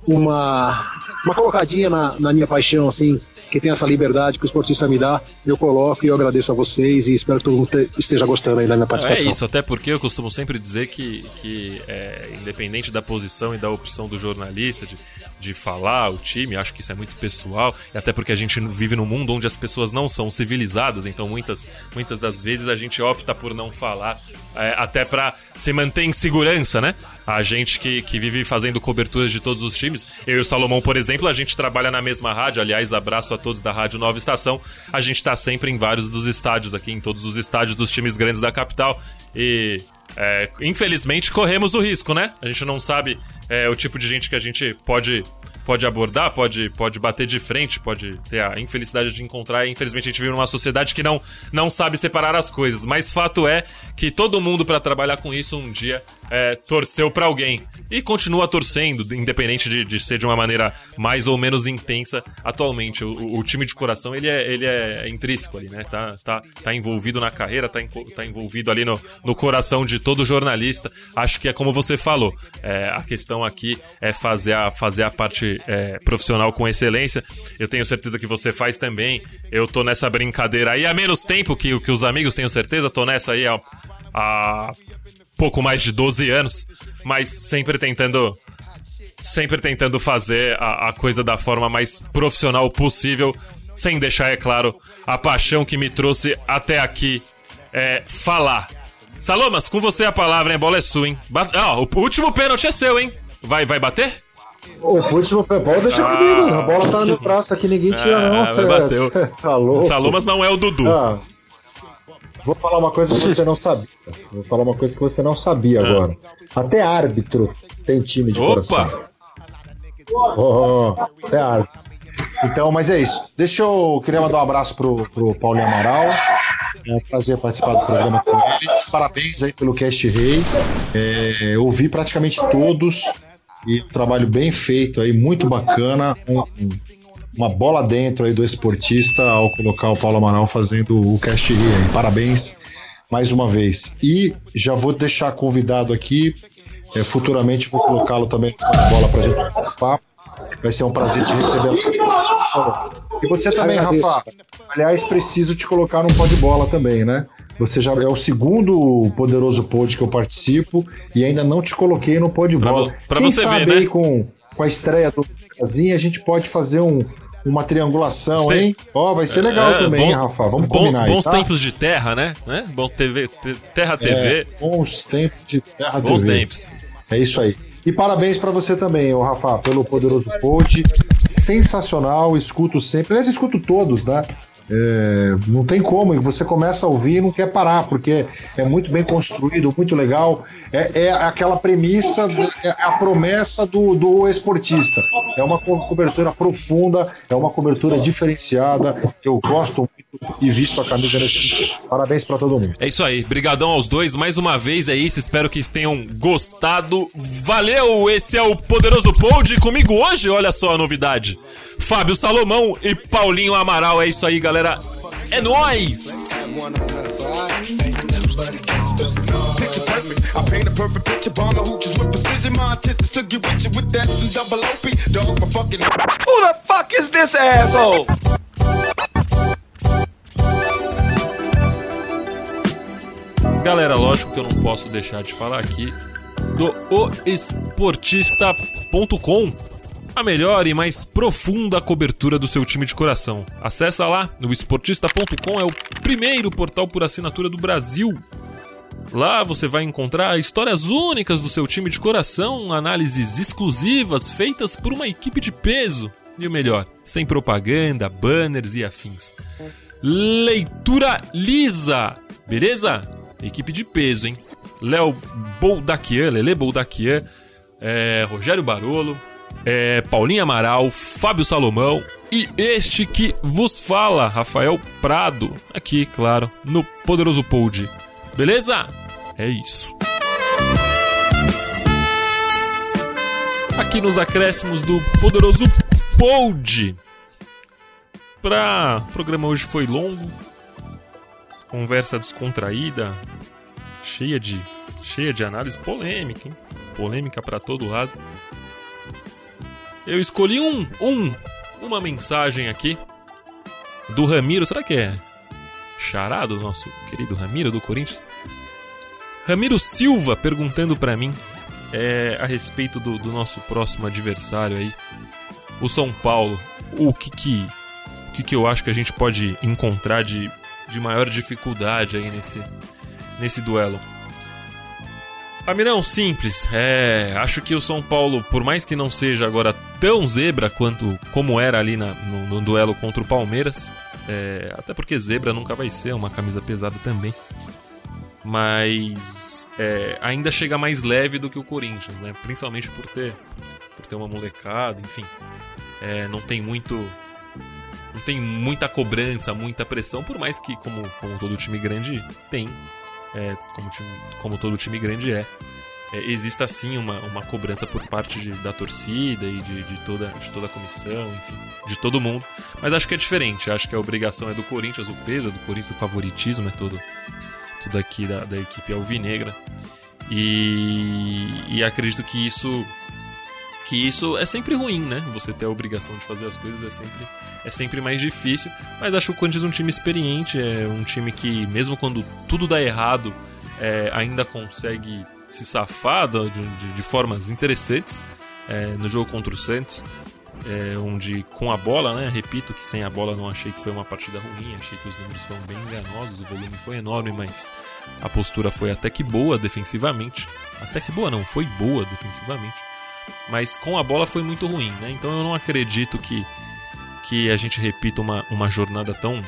uma, uma colocadinha na, na minha paixão, assim, que tem essa liberdade que o esportista me dá, eu coloco e eu agradeço a vocês e espero que todo mundo te- esteja gostando aí da minha É participação. isso, até porque eu costumo sempre dizer que, que é, independente da posição e da opção do jornalista, de, de falar o time, acho que isso é muito pessoal, e até porque a gente vive num mundo onde as pessoas não são civilizadas, então muitas, muitas das vezes a gente opta por não falar, é, até pra se manter em segurança, né? A gente que, que vive fazendo coberturas de todos os times, eu e o Salomão, por exemplo, a gente trabalha na mesma rádio, aliás, abraço a todos da Rádio Nova Estação, a gente tá sempre em vários dos estádios aqui, em todos os estádios dos times grandes da capital, e é, infelizmente corremos o risco, né? A gente não sabe é, o tipo de gente que a gente pode pode abordar, pode, pode bater de frente, pode ter a infelicidade de encontrar. E, infelizmente a gente vive numa sociedade que não, não sabe separar as coisas. Mas fato é que todo mundo para trabalhar com isso um dia é, torceu para alguém e continua torcendo, independente de, de ser de uma maneira mais ou menos intensa atualmente. O, o time de coração ele é, ele é intrínseco ali, né? Tá, tá, tá envolvido na carreira, tá, tá envolvido ali no, no coração de todo jornalista. Acho que é como você falou. é, a questão aqui é fazer a, fazer a parte é, profissional com excelência. Eu tenho certeza que você faz também. Eu tô nessa brincadeira aí há menos tempo que, que os amigos, tenho certeza. Tô nessa aí há, há pouco mais de 12 anos, mas sempre tentando sempre tentando fazer a, a coisa da forma mais profissional possível, sem deixar, é claro, a paixão que me trouxe até aqui é falar. Salomas, com você a palavra, hein? A bola é sua, hein? Ba- Ah, o último pênalti é seu, hein? Vai, vai bater? O último bola deixa Ah. comigo. A bola tá no braço aqui, ninguém tira, Ah, não. cê- bateu. cê tá louco. Salomas não é o Dudu. Ah, vou falar uma coisa que você não sabia. Vou falar uma coisa que você não sabia Ah. agora. Até árbitro tem time de coração. Opa! Oh, até árbitro. Então, mas é isso. Deixa eu. Queria mandar um abraço pro, pro Paulinho Amaral. É um prazer participar do programa com ele. Parabéns aí pelo Cast Rei. É, ouvi praticamente todos. E um trabalho bem feito aí, muito bacana. Um, uma bola dentro aí do esportista ao colocar o Paulo Amaral fazendo o cast here. Parabéns mais uma vez. E já vou deixar convidado aqui. É, futuramente vou colocá-lo também na bola para gente papo. Vai ser um prazer te receber. E você também, Rafa. Aliás, preciso te colocar num pó de bola também, né? Você já é o segundo poderoso pod que eu participo e ainda não te coloquei no pó de Pra bola. vo- pra Quem você sabe ver, né? aí com, com a estreia do Casinha, a gente pode fazer um, uma triangulação, Sei. hein? Ó, vai ser legal É, também, bom- hein, Rafa. Vamos bom- combinar aí, Bons tá? tempos de terra, né? né? Bom TV, te- Terra TV. É, bons tempos de Terra Bons TV. tempos. É isso aí. E parabéns pra você também, ô Rafa, pelo poderoso pod. Sensacional, escuto sempre. Aliás, escuto todos, né? É, não tem como, e você começa a ouvir e não quer parar, porque é muito bem construído, muito legal. É, é aquela premissa, é a promessa do, do esportista. É uma co- cobertura profunda, é uma cobertura diferenciada. Eu gosto e visto a camisa nesse sentido. Parabéns pra todo mundo. É isso aí, brigadão aos dois, mais uma vez é isso, espero que tenham gostado. Valeu, esse é o Poderoso Pod comigo hoje, olha só a novidade. Fábio Salomão e Paulinho Amaral, é isso aí, galera. É nóis! I paint a perfect picture. Bomb the hooches with precision. My intentions to get with you with that and double OP. Dog, my fucking. Who the fuck is this asshole? Galera, lógico que eu não posso deixar de falar aqui do oesportista.com, a melhor e mais profunda cobertura do seu time de coração. Acesse lá, no esportista.com é o primeiro portal por assinatura do Brasil. Lá você vai encontrar histórias únicas do seu time de coração, análises exclusivas feitas por uma equipe de peso. E o melhor, sem propaganda, banners e afins. Leitura lisa, beleza? Equipe de peso, hein? Léo Boldaquian, Lele Boldaquian, é, Rogério Barolo, é, Paulinho Amaral, Fábio Salomão e este que vos fala, Rafael Prado, aqui, claro, no Poderoso Pod. Beleza? É isso. Aqui nos acréscimos do Poderoso Pod. Pra... O programa hoje foi longo. Conversa descontraída. Cheia de... Cheia de análise polêmica, hein? Polêmica pra todo lado. Eu escolhi um... Um... Uma mensagem aqui. Do Ramiro. Será que é... Charado, nosso querido Ramiro do Corinthians? Ramiro Silva perguntando pra mim é, a respeito do, do nosso próximo adversário aí, o São Paulo. O que que, o que que eu acho que a gente pode encontrar de, de maior dificuldade aí nesse, nesse duelo? Ramirão, simples. É, acho que o São Paulo, por mais que não seja agora tão zebra quanto como era ali na- no, no duelo contra o Palmeiras, é, até porque zebra nunca vai ser uma camisa pesada também mas é, ainda chega mais leve do que o Corinthians, né? Principalmente por ter, por ter uma molecada, enfim. É, não tem muito. Não tem muita cobrança, muita pressão, por mais que, como, como todo time grande tem, é, como, time- como todo time grande é, é, exista sim uma, uma cobrança por parte de- da torcida e de, de toda, de toda a comissão, enfim, de todo mundo. Mas acho que é diferente, acho que a obrigação é do Corinthians, o peso é do Corinthians, o favoritismo é todo, tudo aqui da, da equipe alvinegra. E, e acredito que isso que isso é sempre ruim, né? Você ter a obrigação de fazer as coisas é sempre, é sempre mais difícil. Mas acho que o Corinthians é um time experiente, é um time que, mesmo quando tudo dá errado, é, ainda consegue se safar de, de- de formas interessantes. É, no jogo contra o Santos, é, onde com a bola, né? Repito que sem a bola não achei que foi uma partida ruim, achei que os números foram bem enganosos, o volume foi enorme, mas a postura foi até que boa defensivamente. Até que boa não, foi boa defensivamente. Mas com a bola foi muito ruim, né? Então eu não acredito que, que a gente repita uma, uma jornada tão,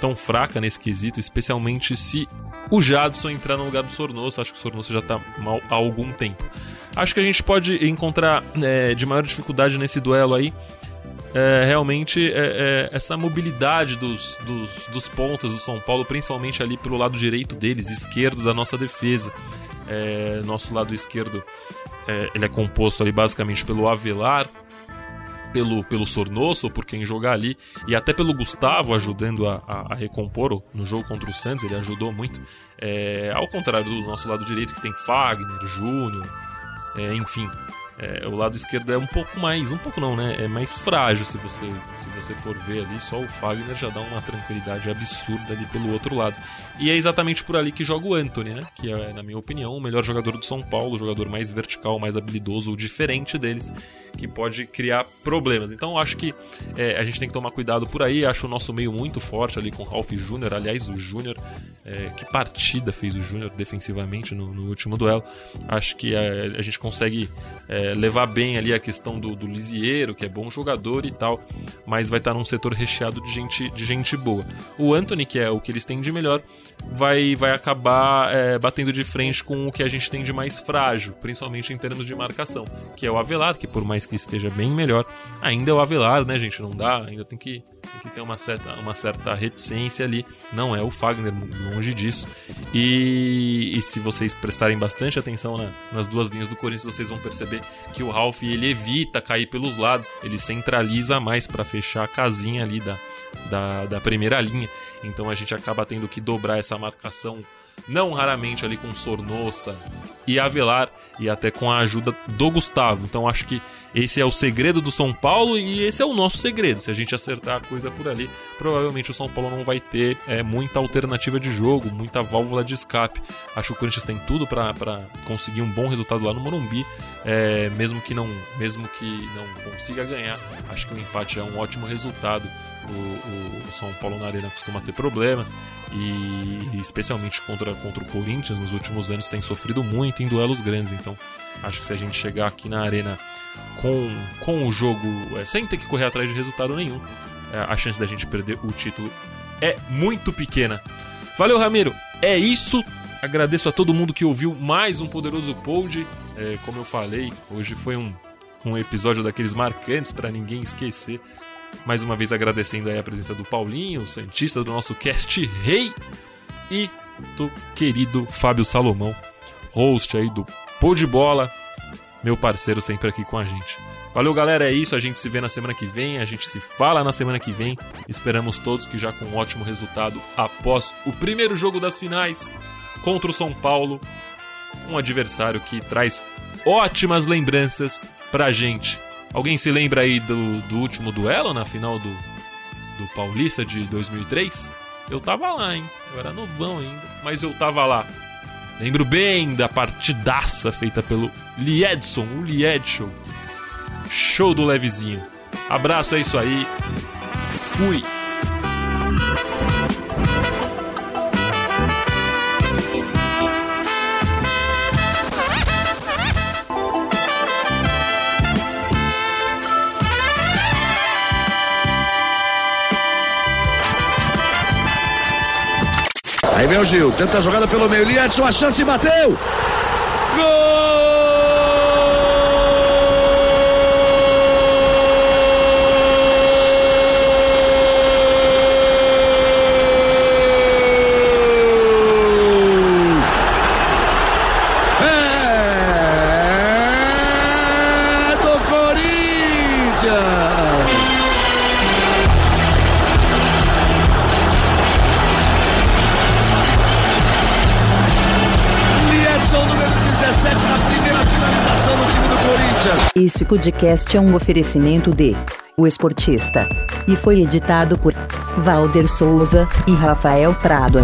tão fraca nesse quesito, especialmente se o Jadson entrar no lugar do Sornoso. Acho que o Sornoso já tá mal há algum tempo. Acho que a gente pode encontrar é, de maior dificuldade nesse duelo aí é, realmente é, é, essa mobilidade dos, dos, dos pontas do São Paulo, principalmente ali pelo lado direito deles, esquerdo da nossa defesa. É, nosso lado esquerdo é, ele é composto ali basicamente pelo Avelar, pelo, pelo Sornoso, por quem jogar ali, e até pelo Gustavo ajudando a, a, a recompor no jogo contra o Santos, ele ajudou muito. É, ao contrário do nosso lado direito, que tem Fagner, Júnior, é, enfim. É, o lado esquerdo é um pouco mais, um pouco não, né? É mais frágil se você, se você for ver ali. Só o Fagner já dá uma tranquilidade absurda ali pelo outro lado. E é exatamente por ali que joga o Anthony, né? Que é, na minha opinião, o melhor jogador do São Paulo, o jogador mais vertical, mais habilidoso, o diferente deles, que pode criar problemas. Então acho que é, a gente tem que tomar cuidado por aí. Acho o nosso meio muito forte ali com o Ralph Júnior. Aliás, o Júnior, é, que partida fez o Júnior defensivamente no, no, último duelo. Acho que a, a gente consegue é, levar bem ali a questão do, do Lisieiro, que é bom jogador e tal, mas vai estar num setor recheado de gente, de gente boa. O Anthony, que é o que eles têm de melhor, vai, vai acabar é, batendo de frente com o que a gente tem de mais frágil, principalmente em termos de marcação, que é o Avelar, que por mais que esteja bem melhor, ainda é o Avelar, né, gente? Não dá, ainda tem que, tem que ter uma certa, uma certa reticência ali. Não é o Fagner, longe disso. E, e se vocês prestarem bastante atenção na, nas duas linhas do Corinthians, vocês vão perceber que o Ralph ele evita cair pelos lados, ele centraliza mais para fechar a casinha ali da, da, da primeira linha. Então a gente acaba tendo que dobrar essa marcação não raramente ali com Sornosa e Avelar e até com a ajuda do Gustavo. Então acho que esse é o segredo do São Paulo e esse é o nosso segredo. Se a gente acertar a coisa por ali, provavelmente o São Paulo não vai ter é, muita alternativa de jogo, muita válvula de escape. Acho que o Corinthians tem tudo para conseguir um bom resultado lá no Morumbi, é, mesmo que não mesmo que não consiga ganhar. Acho que o empate é um ótimo resultado o, o, São Paulo na Arena costuma ter problemas e, especialmente contra, contra o Corinthians nos últimos anos tem sofrido muito em duelos grandes. Então acho que se a gente chegar aqui na Arena com, com o jogo é, sem ter que correr atrás de resultado nenhum, é, a chance da gente perder o título é muito pequena. Valeu, Ramiro. É isso. Agradeço a todo mundo que ouviu mais um poderoso pod. É, como eu falei, hoje foi um, um episódio daqueles marcantes para ninguém esquecer. Mais uma vez agradecendo aí a presença do Paulinho, o Santista do nosso cast rei, e do querido Fábio Salomão, host aí do Pô de Bola, meu parceiro sempre aqui com a gente. Valeu, galera, é isso. A gente se vê na semana que vem, a gente se fala na semana que vem. Esperamos todos que já com um ótimo resultado após o primeiro jogo das finais contra o São Paulo, um adversário que traz ótimas lembranças pra gente. Alguém se lembra aí do, do último duelo na final do, do Paulista de 2003? Eu tava lá, hein? Eu era novão ainda, mas eu tava lá. Lembro bem da partidaça feita pelo Liedson, o Liedson. Show do Levezinho. Abraço, é isso aí. Fui. Aí vem o Gil, tenta a jogada pelo meio. Liedson, a chance bateu. Esse podcast é um oferecimento de O Esportista e foi editado por Valder Souza e Rafael Prado.